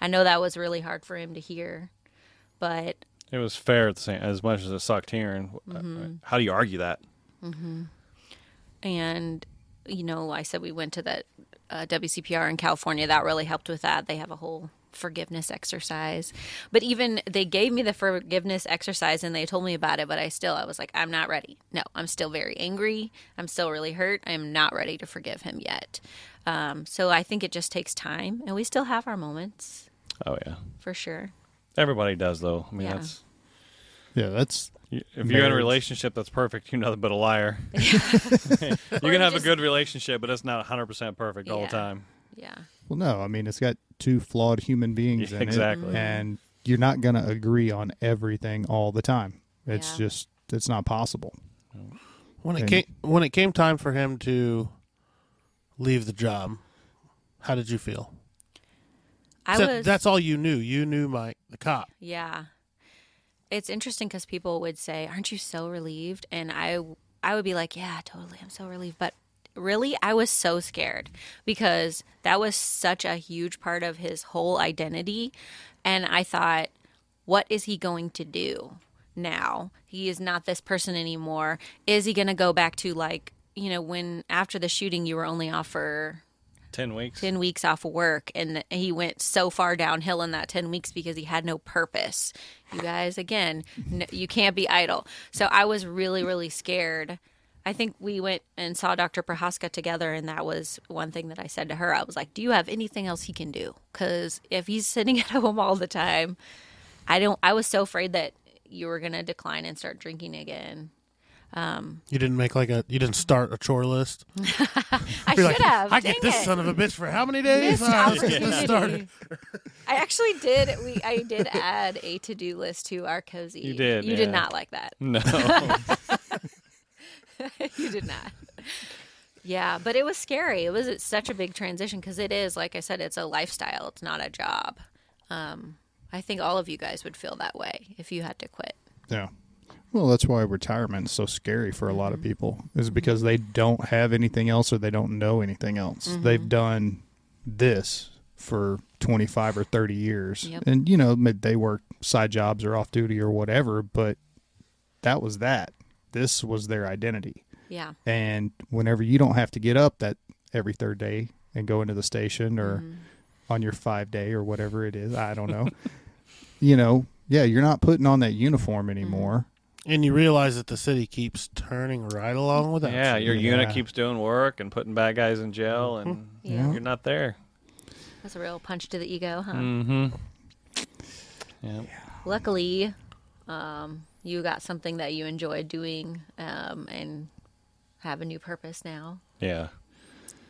I know that was really hard for him to hear, but It was fair at the same as much as it sucked hearing. uh, How do you argue that? and you know i said we went to that uh, wcpr in california that really helped with that they have a whole forgiveness exercise. But even they gave me the forgiveness exercise and they told me about it but i still i was like i'm not ready. No i'm still very angry. I'm still really hurt. I'm not ready to forgive him yet. Um, so i think it just takes time and we still have our moments. Oh yeah, for sure. Everybody does though. I mean, Yeah. that's Yeah, that's if you're in a relationship that's perfect, you're nothing but a liar. you can have just- a good relationship, but it's not 100 percent perfect all the time. yeah well, no, I mean it's got two flawed human beings Yeah, in exactly. it, and you're not going to agree on everything all the time. It's Yeah. just it's not possible. When it And- came when it came time for him to leave the job, how did you feel? i So was That's all you knew. You knew Mike, the cop. Yeah. It's interesting because people would say, "Aren't you so relieved?" And I, I would be like, "Yeah, totally. I'm so relieved." But really, I was so scared because that was such a huge part of his whole identity, and I thought, "What is he going to do now? He is not this person anymore. Is he going to go back to like, you know, when after the shooting, you were only off for 10 weeks. 10 weeks off of work and he went so far downhill in that 10 weeks because he had no purpose you guys again n- you can't be idle so i was really really scared i think we went and saw dr prohaska together and that was one thing that i said to her i was like do you have anything else he can do because if he's sitting at home all the time i don't i was so afraid that you were going to decline and start drinking again um, You didn't make like a. You didn't start a chore list. i should like, have I get this it. son of a bitch for how many days? Missed let's get this started. I actually did. We I did add a to do list to our Cozi. You did, You did not like that. No. you did not. Yeah, but it was scary. It was such a big transition because it is, like I said, it's a lifestyle. It's not a job. Um, I think all of you guys would feel that way if you had to quit. Yeah. Well, that's why retirement is so scary for a lot of people, is because they don't have anything else or they don't know anything else. They've done this for 25 or 30 years. Yep. And, you know, they work side jobs or off duty or whatever, but that was that. This was their identity. Yeah. And whenever you don't have to get up that every third day and go into the station or Mm-hmm. on your five day or whatever it is, I don't know. you know, yeah, you're not putting on that uniform Mm-hmm. anymore. And you realize that the city keeps turning right along with that. yeah, your Yeah. unit keeps doing work and putting bad guys in jail, and Yeah. you're not there. That's a real punch to the ego, huh? Mm-hmm. Yeah. Luckily, um, you got something that you enjoy doing um, and have a new purpose now, Yeah.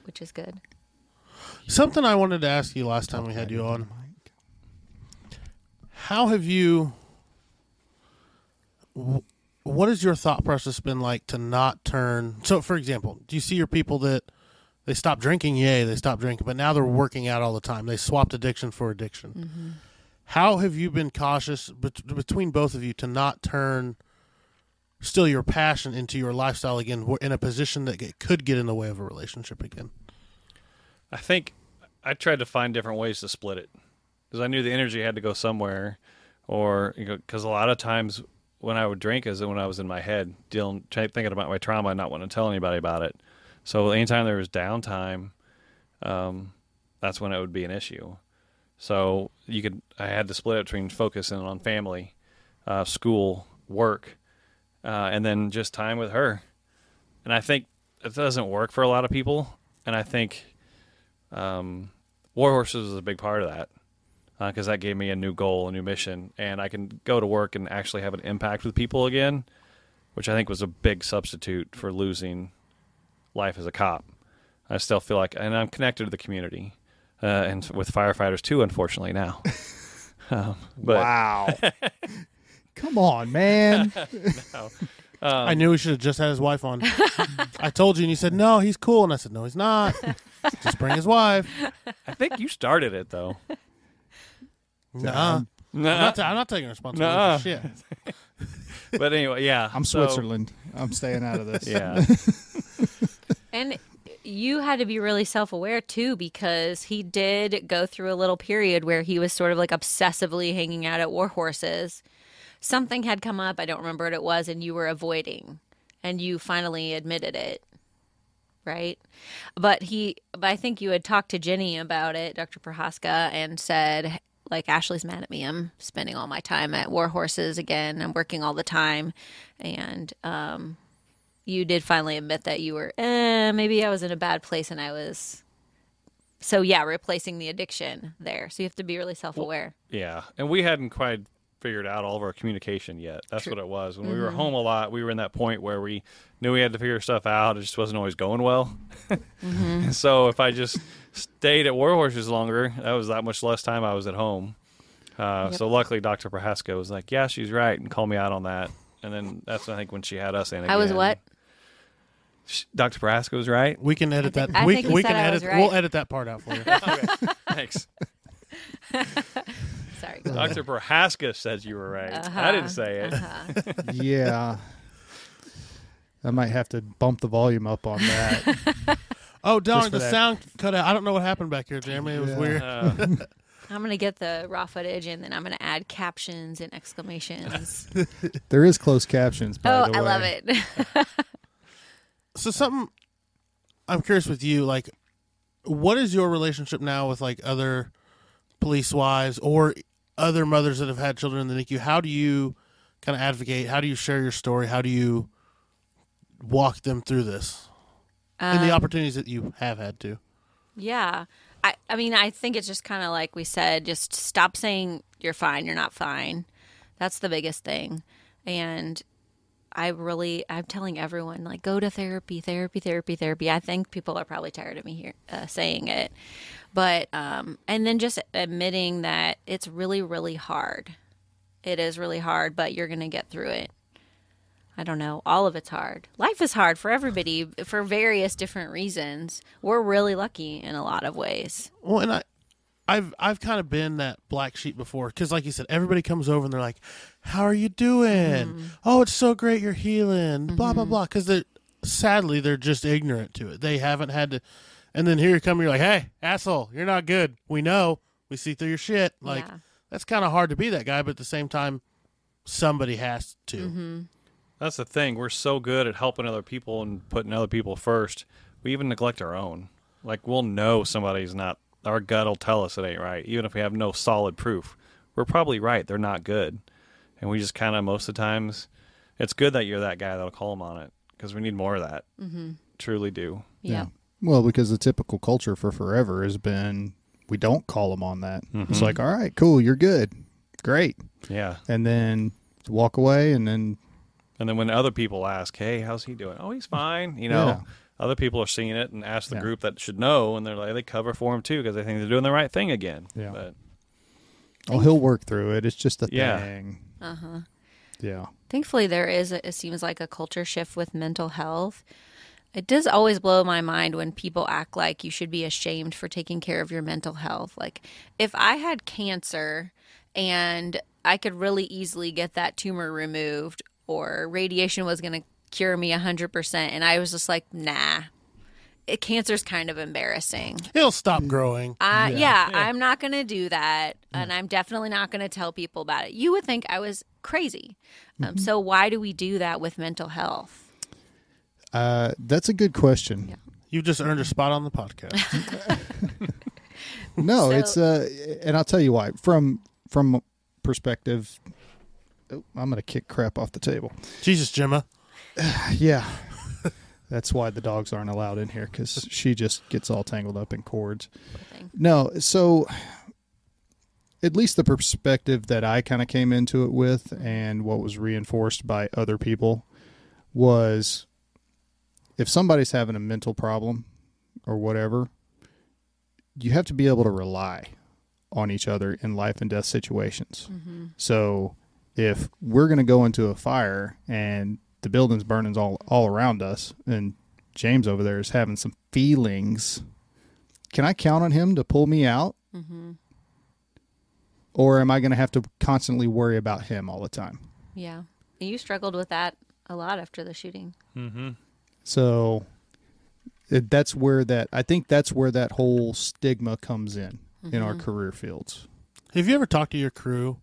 which is good. Something I wanted to ask you last time we had you on. How have you? What has your thought process been like to not turn? So, for example, do you see your people that they stop drinking? Yay, they stop drinking, but now they're working out all the time. They swapped addiction for addiction. How have you been cautious bet- between both of you to not turn still your passion into your lifestyle again in a position that get- could get in the way of a relationship again? I think I tried to find different ways to split it because I knew the energy had to go somewhere, or because a lot of times when I would drink is when I was in my head dealing, thinking about my trauma and not wanting to tell anybody about it. So anytime there was downtime, um, that's when it would be an issue. So you could, I had to split it between focusing on family, uh, school, work, uh, and then just time with her. And I think it doesn't work for a lot of people. And I think um, War Horses was a big part of that because that gave me a new goal, a new mission, and I can go to work and actually have an impact with people again, which I think was a big substitute for losing life as a cop. I still feel like, and I'm connected to the community, uh, and with firefighters too, unfortunately now. um, but wow. Come on, man. I knew he should have just had his wife on. I told you, and you said no, he's cool, and I said no, he's not. just bring his wife. I think you started it though. Nah, I'm not, ta- I'm not taking responsibility Nuh-uh. for shit. but anyway, yeah, I'm so- Switzerland. I'm staying out of this. Yeah, And you had to be really self aware too, because he did go through a little period where he was sort of like obsessively hanging out at war horses. Something had come up, I don't remember what it was, and you were avoiding, and you finally admitted it. Right. But he, but I think you had talked to Jenny about it, Dr. Prohaska, and said, like, Ashley's mad at me. I'm spending all my time at war horses again. I'm working all the time. And, um, you did finally admit that you were, eh, maybe I was in a bad place and I was. So yeah, replacing the addiction there. So you have to be really self-aware. yeah, and we hadn't quite figured out all of our communication yet. That's what it was. When we were home a lot, we were in that point where we knew we had to figure stuff out. It just wasn't always going well. so if I just stayed at War Horses longer, that was that much less time I was at home. Uh, Yep. So luckily, Dr. Prohaska was like, "Yeah, she's right," and called me out on that. And then that's I think when she had us in. I was what? Sh- Dr. Prohaska was right. We can edit think- that. I we think we said can I edit. was right. We'll edit that part out for you. Thanks. Sorry. Dr. Prohaska says you were right. I didn't say it. Uh-huh. yeah. I might have to bump the volume up on that. Oh darn! The that. sound cut out. I don't know what happened back here, Jeremy. It was Yeah. weird. Uh, I'm gonna get the raw footage and then I'm gonna add captions and exclamations. there is closed captions. By oh, the I love it. So something I'm curious with you, like what is your relationship now with like other police wives or other mothers that have had children in the NICU? How do you kind of advocate? How do you share your story? How do you walk them through this and the Um, opportunities that you have had to? Yeah. I, I mean, I think it's just kind of like we said, just stop saying you're fine, you're not fine. That's the biggest thing. And I really, I'm telling everyone, like, go to therapy, therapy, therapy, therapy. I think people are probably tired of me here uh, saying it. But, um, and then just admitting that it's really, really hard. It is really hard, but you're going to get through it. I don't know. All of it's hard. Life is hard for everybody for various different reasons. We're really lucky in a lot of ways. Well, and I, I've I've kind of been that black sheep before because, like you said, everybody comes over and they're like, "How are you doing? Mm-hmm. Oh, it's so great, you're healing." Blah blah mm-hmm. blah. Because they sadly they're just ignorant to it. They haven't had to. And then here you come, you're like, "Hey, asshole, you're not good. We know. We see through your shit." Like Yeah. that's kind of hard to be that guy, but at the same time, somebody has to. Mm-hmm. That's the thing. We're so good at helping other people and putting other people first. We even neglect our own. Like we'll know somebody's not. Our gut will tell us it ain't right, even if we have no solid proof. We're probably right. They're not good, and we just kind of most of the times. It's good that you're that guy that'll call them on it because we need more of that. Mm-hmm. Truly do. Yeah. Well, because the typical culture for forever has been we don't call them on that. It's like, all right, cool, you're good, great, Yeah. and then walk away, and then And then when other people ask, "Hey, how's he doing?" "Oh, he's fine." You know, Yeah. other people are seeing it and ask the Yeah. group that should know, and they're like, they cover for him too because they think they're doing the right thing again. Yeah. But oh, he'll work through it. It's just a Yeah. thing. Uh huh. Yeah. Thankfully, there is, a, it seems like a culture shift with mental health. It does always blow my mind when people act like you should be ashamed for taking care of your mental health. Like, if I had cancer and I could really easily get that tumor removed, or radiation was going to cure me 100%, and I was just like, nah, it, cancer's kind of embarrassing. It'll stop growing. Uh, yeah. I'm not going to do that. And I'm definitely not going to tell people about it. You would think I was crazy. Um, so, why do we do that with mental health? Uh, that's a good question. You just earned a spot on the podcast. No, So- it's uh, and I'll tell you why. From from perspective, oh, I'm gonna kick crap off the table. Jesus, Gemma. Yeah, that's why the dogs aren't allowed in here because she just gets all tangled up in cords. No, so at least the perspective that I kind of came into it with, and what was reinforced by other people, was if somebody's having a mental problem or whatever, you have to be able to rely on each other in life and death situations. Mm-hmm. So if we're going to go into a fire and the building's burning all, all around us, and James over there is having some feelings, can I count on him to pull me out? Mm-hmm. Or am I going to have to constantly worry about him all the time? Yeah. You struggled with that a lot after the shooting. Mm-hmm. So it, that's where that I think that's where that whole stigma comes in in our mm-hmm. career fields. Have you ever talked to your crew,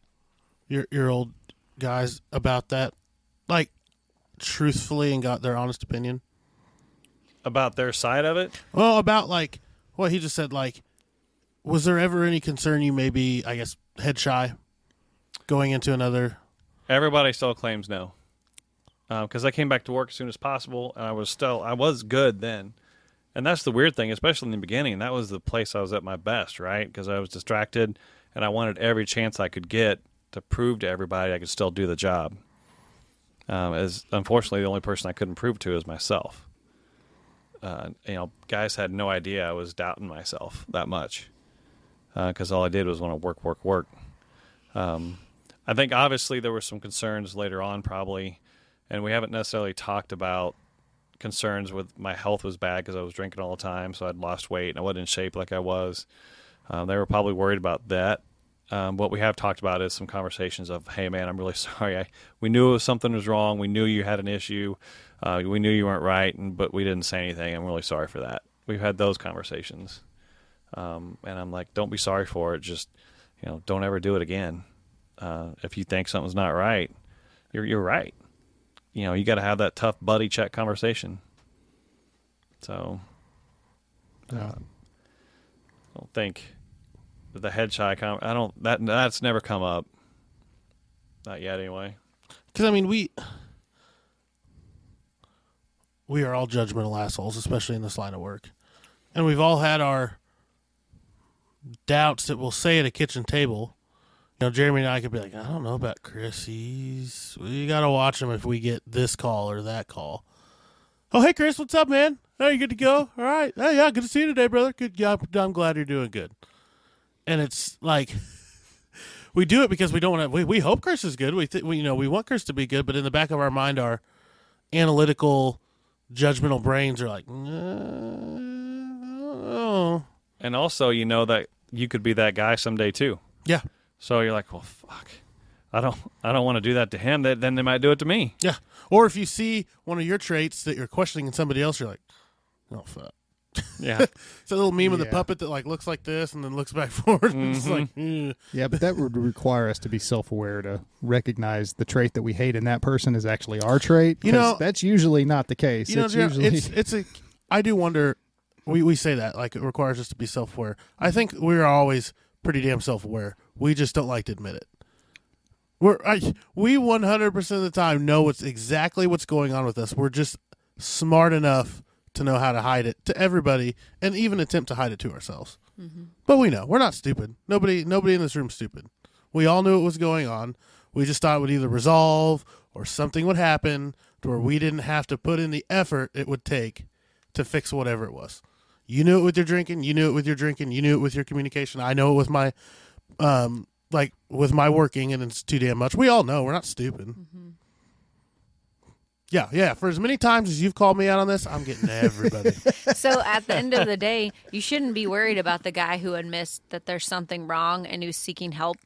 your your old guys about that, like truthfully, and got their honest opinion? about their side of it, Well, about like what he just said. Like, was there ever any concern you may be, I guess, head shy going into another? everybody still claims no. Um, because I came back to work as soon as possible, and I was still I was good then. And that's the weird thing, especially in the beginning. That was the place I was at my best, right? Because I was distracted, and I wanted every chance I could get to prove to everybody I could still do the job. Um, as unfortunately, the only person I couldn't prove to is myself. Uh, you know, guys had no idea I was doubting myself that much because all I did was want to work, work, work. Um, I think obviously there were some concerns later on, probably, and we haven't necessarily talked about concerns with my health was bad because I was drinking all the time, so I'd lost weight and I wasn't in shape like I was. Um, they were probably worried about that. Um, what we have talked about is some conversations of, "Hey, man, I'm really sorry. I, we knew something was wrong. We knew you had an issue. Uh, we knew you weren't right, and, but we didn't say anything. I'm really sorry for that." We've had those conversations, um, and I'm like, "Don't be sorry for it. Just, you know, don't ever do it again." uh, if you think something's not right, you're you're right. You know, you got to have that tough buddy check conversation. So, Yeah. I don't think the head shy com- I don't that that's never come up. Not yet, anyway. Because I mean, we we are all judgmental assholes, especially in this line of work, and we've all had our doubts that we'll say at a kitchen table. You know, Jeremy and I could be like, I don't know about Chris. He's we got to watch him if we get this call or that call. Oh, hey Chris, what's up, man? Are you good to go? All right. Hey, yeah, good to see you today, brother. Good. Yeah, I'm glad you're doing good. And it's like we do it because we don't want to. We, we hope Chris is good. We, th- we you know we want Chris to be good, but in the back of our mind, our analytical, judgmental brains are like, no. And also, you know that you could be that guy someday too. Yeah, So you're like, well, fuck. I don't. I don't want to do that to him. That then they might do it to me. yeah. Or if you see one of your traits that you're questioning in somebody else, you're like, oh fuck. Yeah. It's a little meme of the Yeah. puppet that like looks like this and then looks back forward. and It's like, Mm-hmm. eh. Yeah, but that would require us to be self-aware to recognize the trait that we hate in that person is actually our trait. You know- that's usually not the case. you know, it's Jer- usually it's it's a. I do wonder. We we say that like it requires us to be self aware. I think we're always pretty damn self aware. We just don't like to admit it. We're I, we one hundred percent of the time know what's exactly what's going on with us. We're just smart enough to know how to hide it to everybody, and even attempt to hide it to ourselves. But we know we're not stupid. Nobody nobody in this room's stupid. We all knew what was going on. We just thought it would either resolve or something would happen to where we didn't have to put in the effort it would take to fix whatever it was. You knew it with your drinking. You knew it with your drinking. You knew it with your communication. I know it with my, um, like with my working, and it's too damn much. We all know we're not stupid. Yeah, yeah. For as many times as you've called me out on this, I'm getting everybody. so at the end of the day, you shouldn't be worried about the guy who admits that there's something wrong and who's seeking help.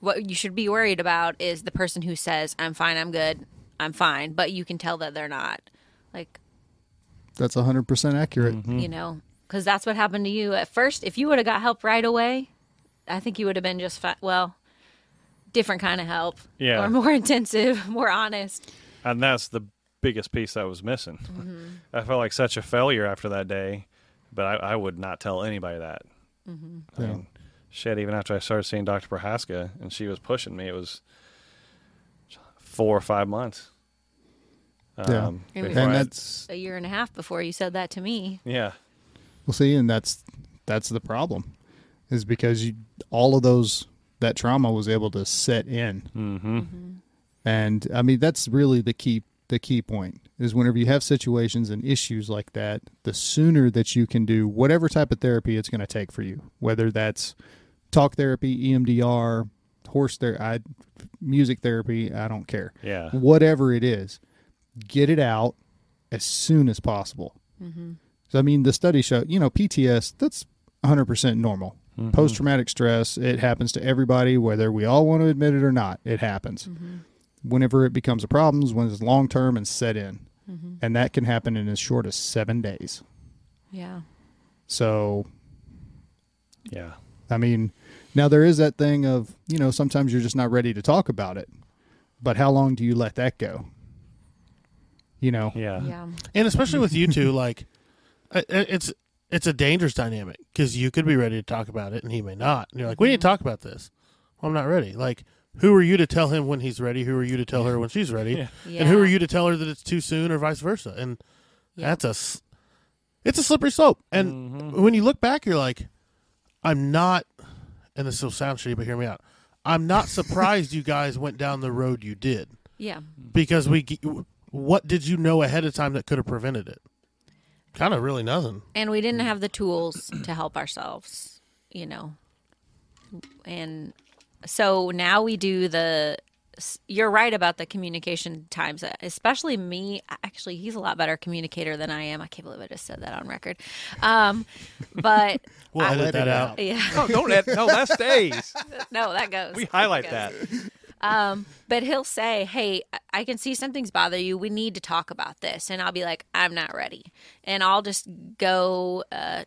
What you should be worried about is the person who says, "I'm fine, I'm good, I'm fine," but you can tell that they're not. Like, that's 100% accurate. Mm-hmm. you know, because that's what happened to you at first. If you would have got help right away, I think you would have been just fine. Well, different kind of help, Yeah. or more intensive, more honest. and that's the biggest piece that was missing. Mm-hmm. I felt like such a failure after that day, but I, I would not tell anybody that. Mm-hmm. I mean, shit, even after I started seeing Dr. Prohaska and she was pushing me, it was four or five months. Yeah. Um, And And I- that's A year and a half before you said that to me. yeah, Well, see, and that's that's the problem, is because you all of those that trauma was able to set in, mm-hmm. and I mean that's really the key the key point is whenever you have situations and issues like that, the sooner that you can do whatever type of therapy it's going to take for you, whether that's talk therapy, EMDR, horse therapy, music therapy, I don't care, yeah, whatever it is, get it out as soon as possible. Mm-hmm. So, I mean, the study show, you know, PTS, that's 100% normal. Mm-hmm. Post traumatic stress, it happens to everybody, whether we all want to admit it or not. It happens. Mm-hmm. Whenever it becomes a problem is when it's long term and set in. Mm-hmm. And that can happen in as short as seven days. Yeah. So, yeah. I mean, now there is that thing of, you know, sometimes you're just not ready to talk about it. But how long do you let that go? You know? Yeah. Yeah. and especially with you two, like I- I- it's it's a dangerous dynamic because you could be ready to talk about it and he may not. And you're like, we need to mm-hmm. talk about this. Well, I'm not ready. Like, who are you to tell him when he's ready? Who are you to tell her when she's ready? Yeah. And who are you to tell her that it's too soon or vice versa? And Yeah. that's a it's a slippery slope. And mm-hmm. when you look back, you're like, I'm not. And this will sound shitty, but hear me out. I'm not surprised you guys went down the road you did Yeah. because we. g- What did you know ahead of time that could have prevented it? Kind of really nothing. And we didn't have the tools to help ourselves, you know. And so now we do the you're right about the communication times especially me actually he's a lot better communicator than i am i can't believe i just said that on record um but We'll I- edit that out. yeah No, don't. Ed- no, that stays. no that goes We highlight That that. Um, but he'll say, "Hey, I- I can see something's bother you. We need to talk about this." And I'll be like, "I'm not ready," and I'll just go uh,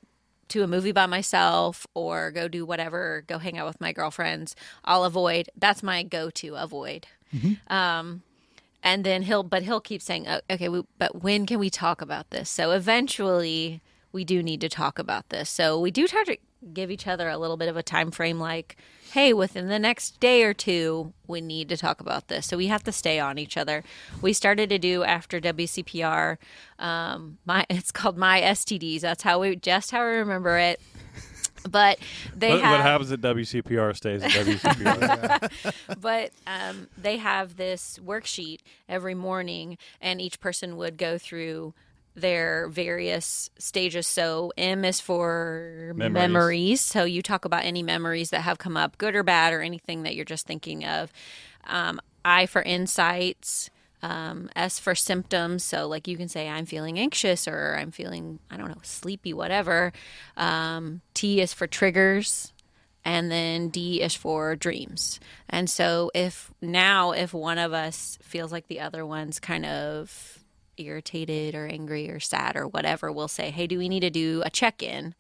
to a movie by myself or go do whatever. Go hang out with my girlfriends. I'll avoid. That's my go-to. Avoid. Um, and then he'll, but he'll keep saying, "Oh, "Okay, we, but when can we talk about this?" So eventually, we do need to talk about this. So we do try to give each other a little bit of a time frame like hey within the next day or two we need to talk about this. So we have to stay on each other. We started to do after wcpr um, my it's called my stds that's how we just how we remember it. But they What, have what happens at WCPR stays at WCPR. but um, they have this worksheet every morning, and each person would go through their various stages. So M is for Memories. memories. So you talk about any memories that have come up, good or bad, or anything that you're just thinking of. Um, I for insights. Um, S for symptoms. So, like you can say, I'm feeling anxious or I'm feeling, I don't know, sleepy, whatever. Um, T is for triggers and then D is for dreams. And so if now if one of us feels like the other one's kind of irritated or angry or sad or whatever, we'll say, "Hey, do we need to do a check-in?"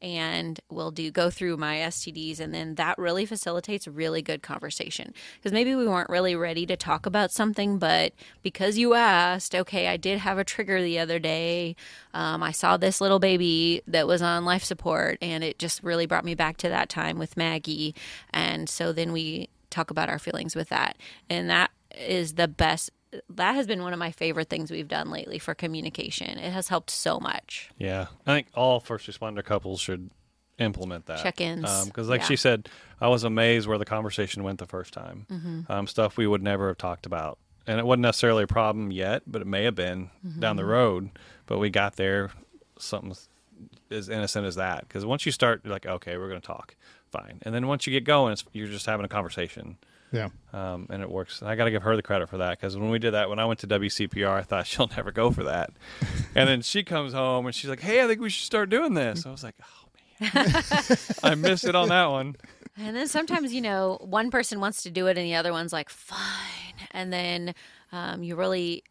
And we'll do go through my STDs and then that really facilitates really good conversation. Because maybe we weren't really ready to talk about something, but because you asked, okay, I did have a trigger the other day. Um, I saw this little baby that was on life support, and it just really brought me back to that time with Maggie. And so then we talk about our feelings with that. And that is the best. That has been one of my favorite things we've done lately for communication. It has helped so much. yeah, I think all first responder couples should implement that Check-ins. because, like Yeah. she said, I was amazed where the conversation went the first time. Mm-hmm. Um, stuff we would never have talked about, and it wasn't necessarily a problem yet, but it may have been down the road. But we got there, something as innocent as that. Because once you start, you're like, okay, we're going to talk, fine, and then once you get going, it's, you're just having a conversation. Yeah. um, and it works. I got to give her the credit for that because when we did that, when I went to WCPR, I thought she'll never go for that, and then she comes home and she's like, "Hey, I think we should start doing this." I was like, "Oh man, I missed it on that one." And then sometimes, you know, one person wants to do it and the other one's like, fine. And then um, you really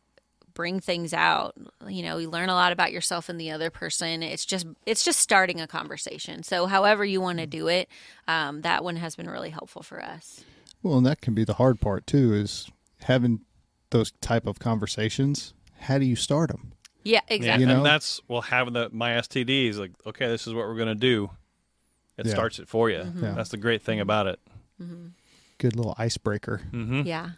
bring things out. You know, you learn a lot about yourself and the other person. It's just it's just starting a conversation. So however you want to do it, um, that one has been really helpful for us. Well, and that can be the hard part too is having those type of conversations. How do you start them? Yeah, Yeah, exactly. You know? and that's well having the my STDs like, okay, this is what we're gonna do. It Yeah. starts it for you. Mm-hmm. Yeah. That's the great thing about it. Good little icebreaker. Mm-hmm. Yeah.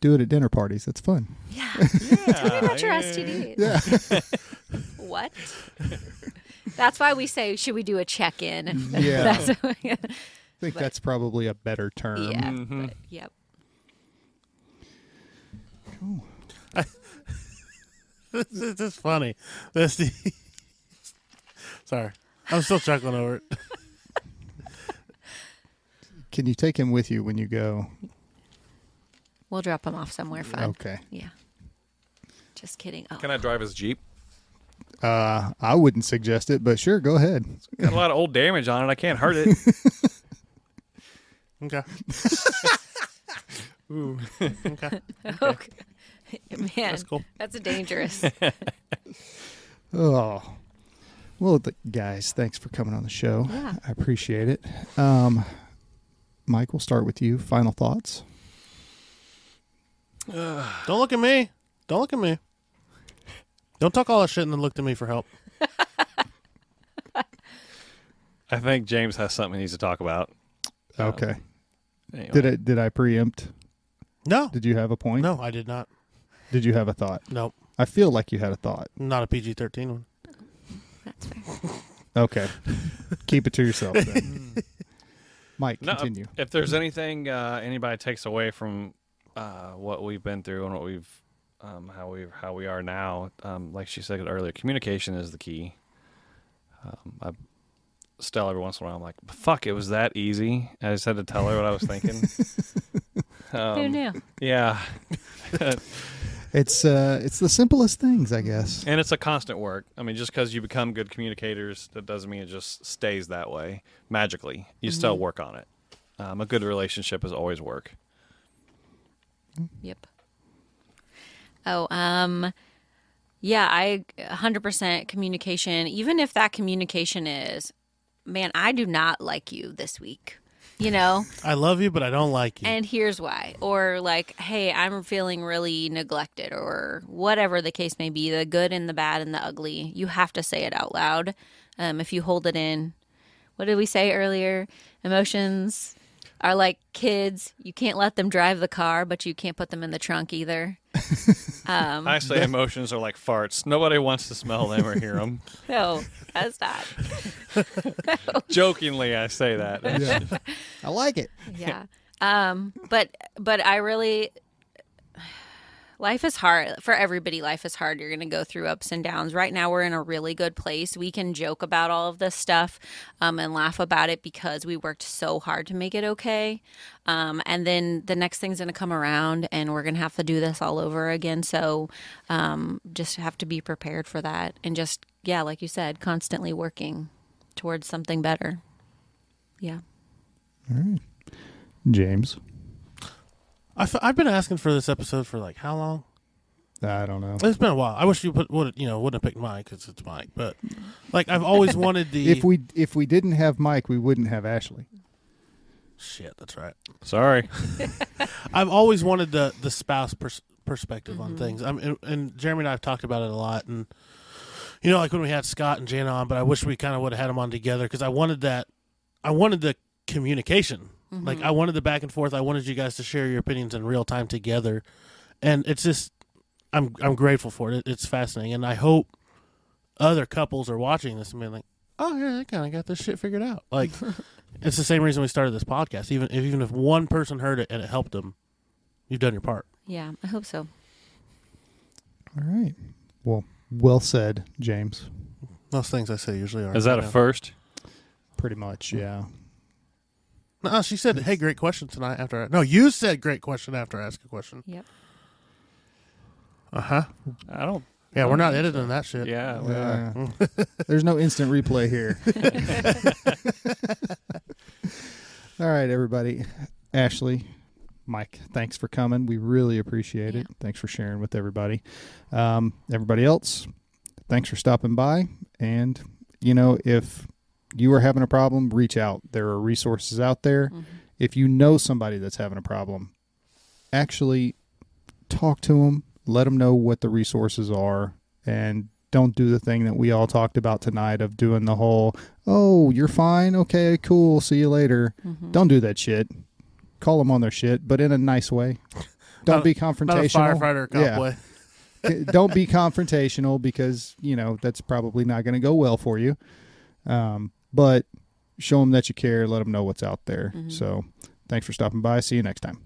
Do it at dinner parties. That's fun. Yeah. Tell me about your yeah. STDs. Yeah. What? That's why we say, should we do a check in? Yeah. That's what we- I think that's probably a better term. yeah. Mhm. But, yep. this is just funny. This. Sorry, I'm still chuckling over it. Can you take him with you when you go? We'll drop him off somewhere fun. Okay. Yeah. Just kidding. Oh, Can I drive his Jeep? Uh, I wouldn't suggest it, but sure, go ahead. Got a lot of old damage on it. I can't hurt it. Okay. Ooh. Okay. okay. Man, That's cool. That's a dangerous. Oh, well, th- guys, thanks for coming on the show. Yeah. I appreciate it. Um, Mike, we'll start with you. Final thoughts. Don't look at me. Don't look at me. Don't talk all that shit and then look to me for help. I think James has something he needs to talk about. Um, Okay. Anyway. Did I did I preempt? No. Did you have a point? No, I did not. Did you have a thought? Nope. I feel like you had a thought. Not a PG 13 one. That's fair. Okay. Keep it to yourself then. Mike, No, continue. If there's anything uh, anybody takes away from uh, what we've been through and what we've um, how we how we are now, um, like she said earlier, communication is the key. Um, I Stella every once in a while, I'm like, "Fuck, it was that easy." I just had to tell her what I was thinking. um, Who knew? Yeah, It's uh, it's the simplest things, I guess. and it's a constant work. I mean, just because you become good communicators, that doesn't mean it just stays that way magically. You still work on it. Um, a good relationship is always work. Yep. Oh, um, yeah, I 100% communication. Even if that communication is, man, I do not like you this week, you know? I love you, but I don't like you. and here's why. Or like, hey, I'm feeling really neglected, or whatever the case may be the good and the bad and the ugly. You have to say it out loud. Um, if you hold it in, what did we say earlier? Emotions are like kids. You can't let them drive the car, but you can't put them in the trunk either. Um, I say emotions are like farts. Nobody wants to smell them or hear them. no, that's not. Jokingly, I say that. Yeah. I like it. yeah um but but i really life is hard for everybody life is hard. You're going to go through ups and downs. Right now we're in a really good place. We can joke about all of this stuff um, and laugh about it because we worked so hard to make it okay. Um, and then the next thing's going to come around and we're going to have to do this all over again. So um, just have to be prepared for that. And just yeah like you said constantly working towards something better. Yeah. All right, James. I've, I've been asking for this episode for like how long? I don't know. It's been a while. I wish you put would you know wouldn't have picked Mike because it's Mike, but like I've always wanted the If we if we didn't have Mike, we wouldn't have Ashley. shit. That's right. Sorry. I've always wanted the the spouse pers- perspective on mm-hmm. things. I'm and, and Jeremy and I have talked about it a lot, and you know, like when we had Scott and Jana on, but I wish we kind of would have had them on together because I wanted that. I wanted the communication. Like mm-hmm. I wanted the back and forth. I wanted you guys to share your opinions in real time together, and it's just I'm I'm grateful for it. It's fascinating, and I hope other couples are watching this and being like, "Oh yeah, they kind of got this shit figured out." Like it's the same reason we started this podcast. Even if even if one person heard it and it helped them, you've done your part. yeah i hope so All right. Well, well said, James. Most things I say usually are. Is that a you know. first? Pretty much, yeah. No, she said, "Hey, great question tonight." After I, no, you said great question after I ask a question. yep Uh huh. I don't. Yeah, we're not editing that shit. Yeah. we are. Yeah. There's no instant replay here. All right, everybody. Ashley, Mike, thanks for coming. We really appreciate it. Thanks for sharing with everybody. Um, everybody else, thanks for stopping by. And, you know, if you are having a problem, reach out. There are resources out there. If you know somebody that's having a problem, actually talk to them, let them know what the resources are, and don't do the thing that we all talked about tonight of doing the whole, oh, you're fine. Okay, cool. See you later. Don't do that shit. Call them on their shit, but in a nice way. Don't Not- be confrontational. firefighter cop Yeah. don't be confrontational because you know that's probably not going to go well for you. Um, but show them that you care. Let them know what's out there. Mm-hmm. So, thanks for stopping by. See you next time.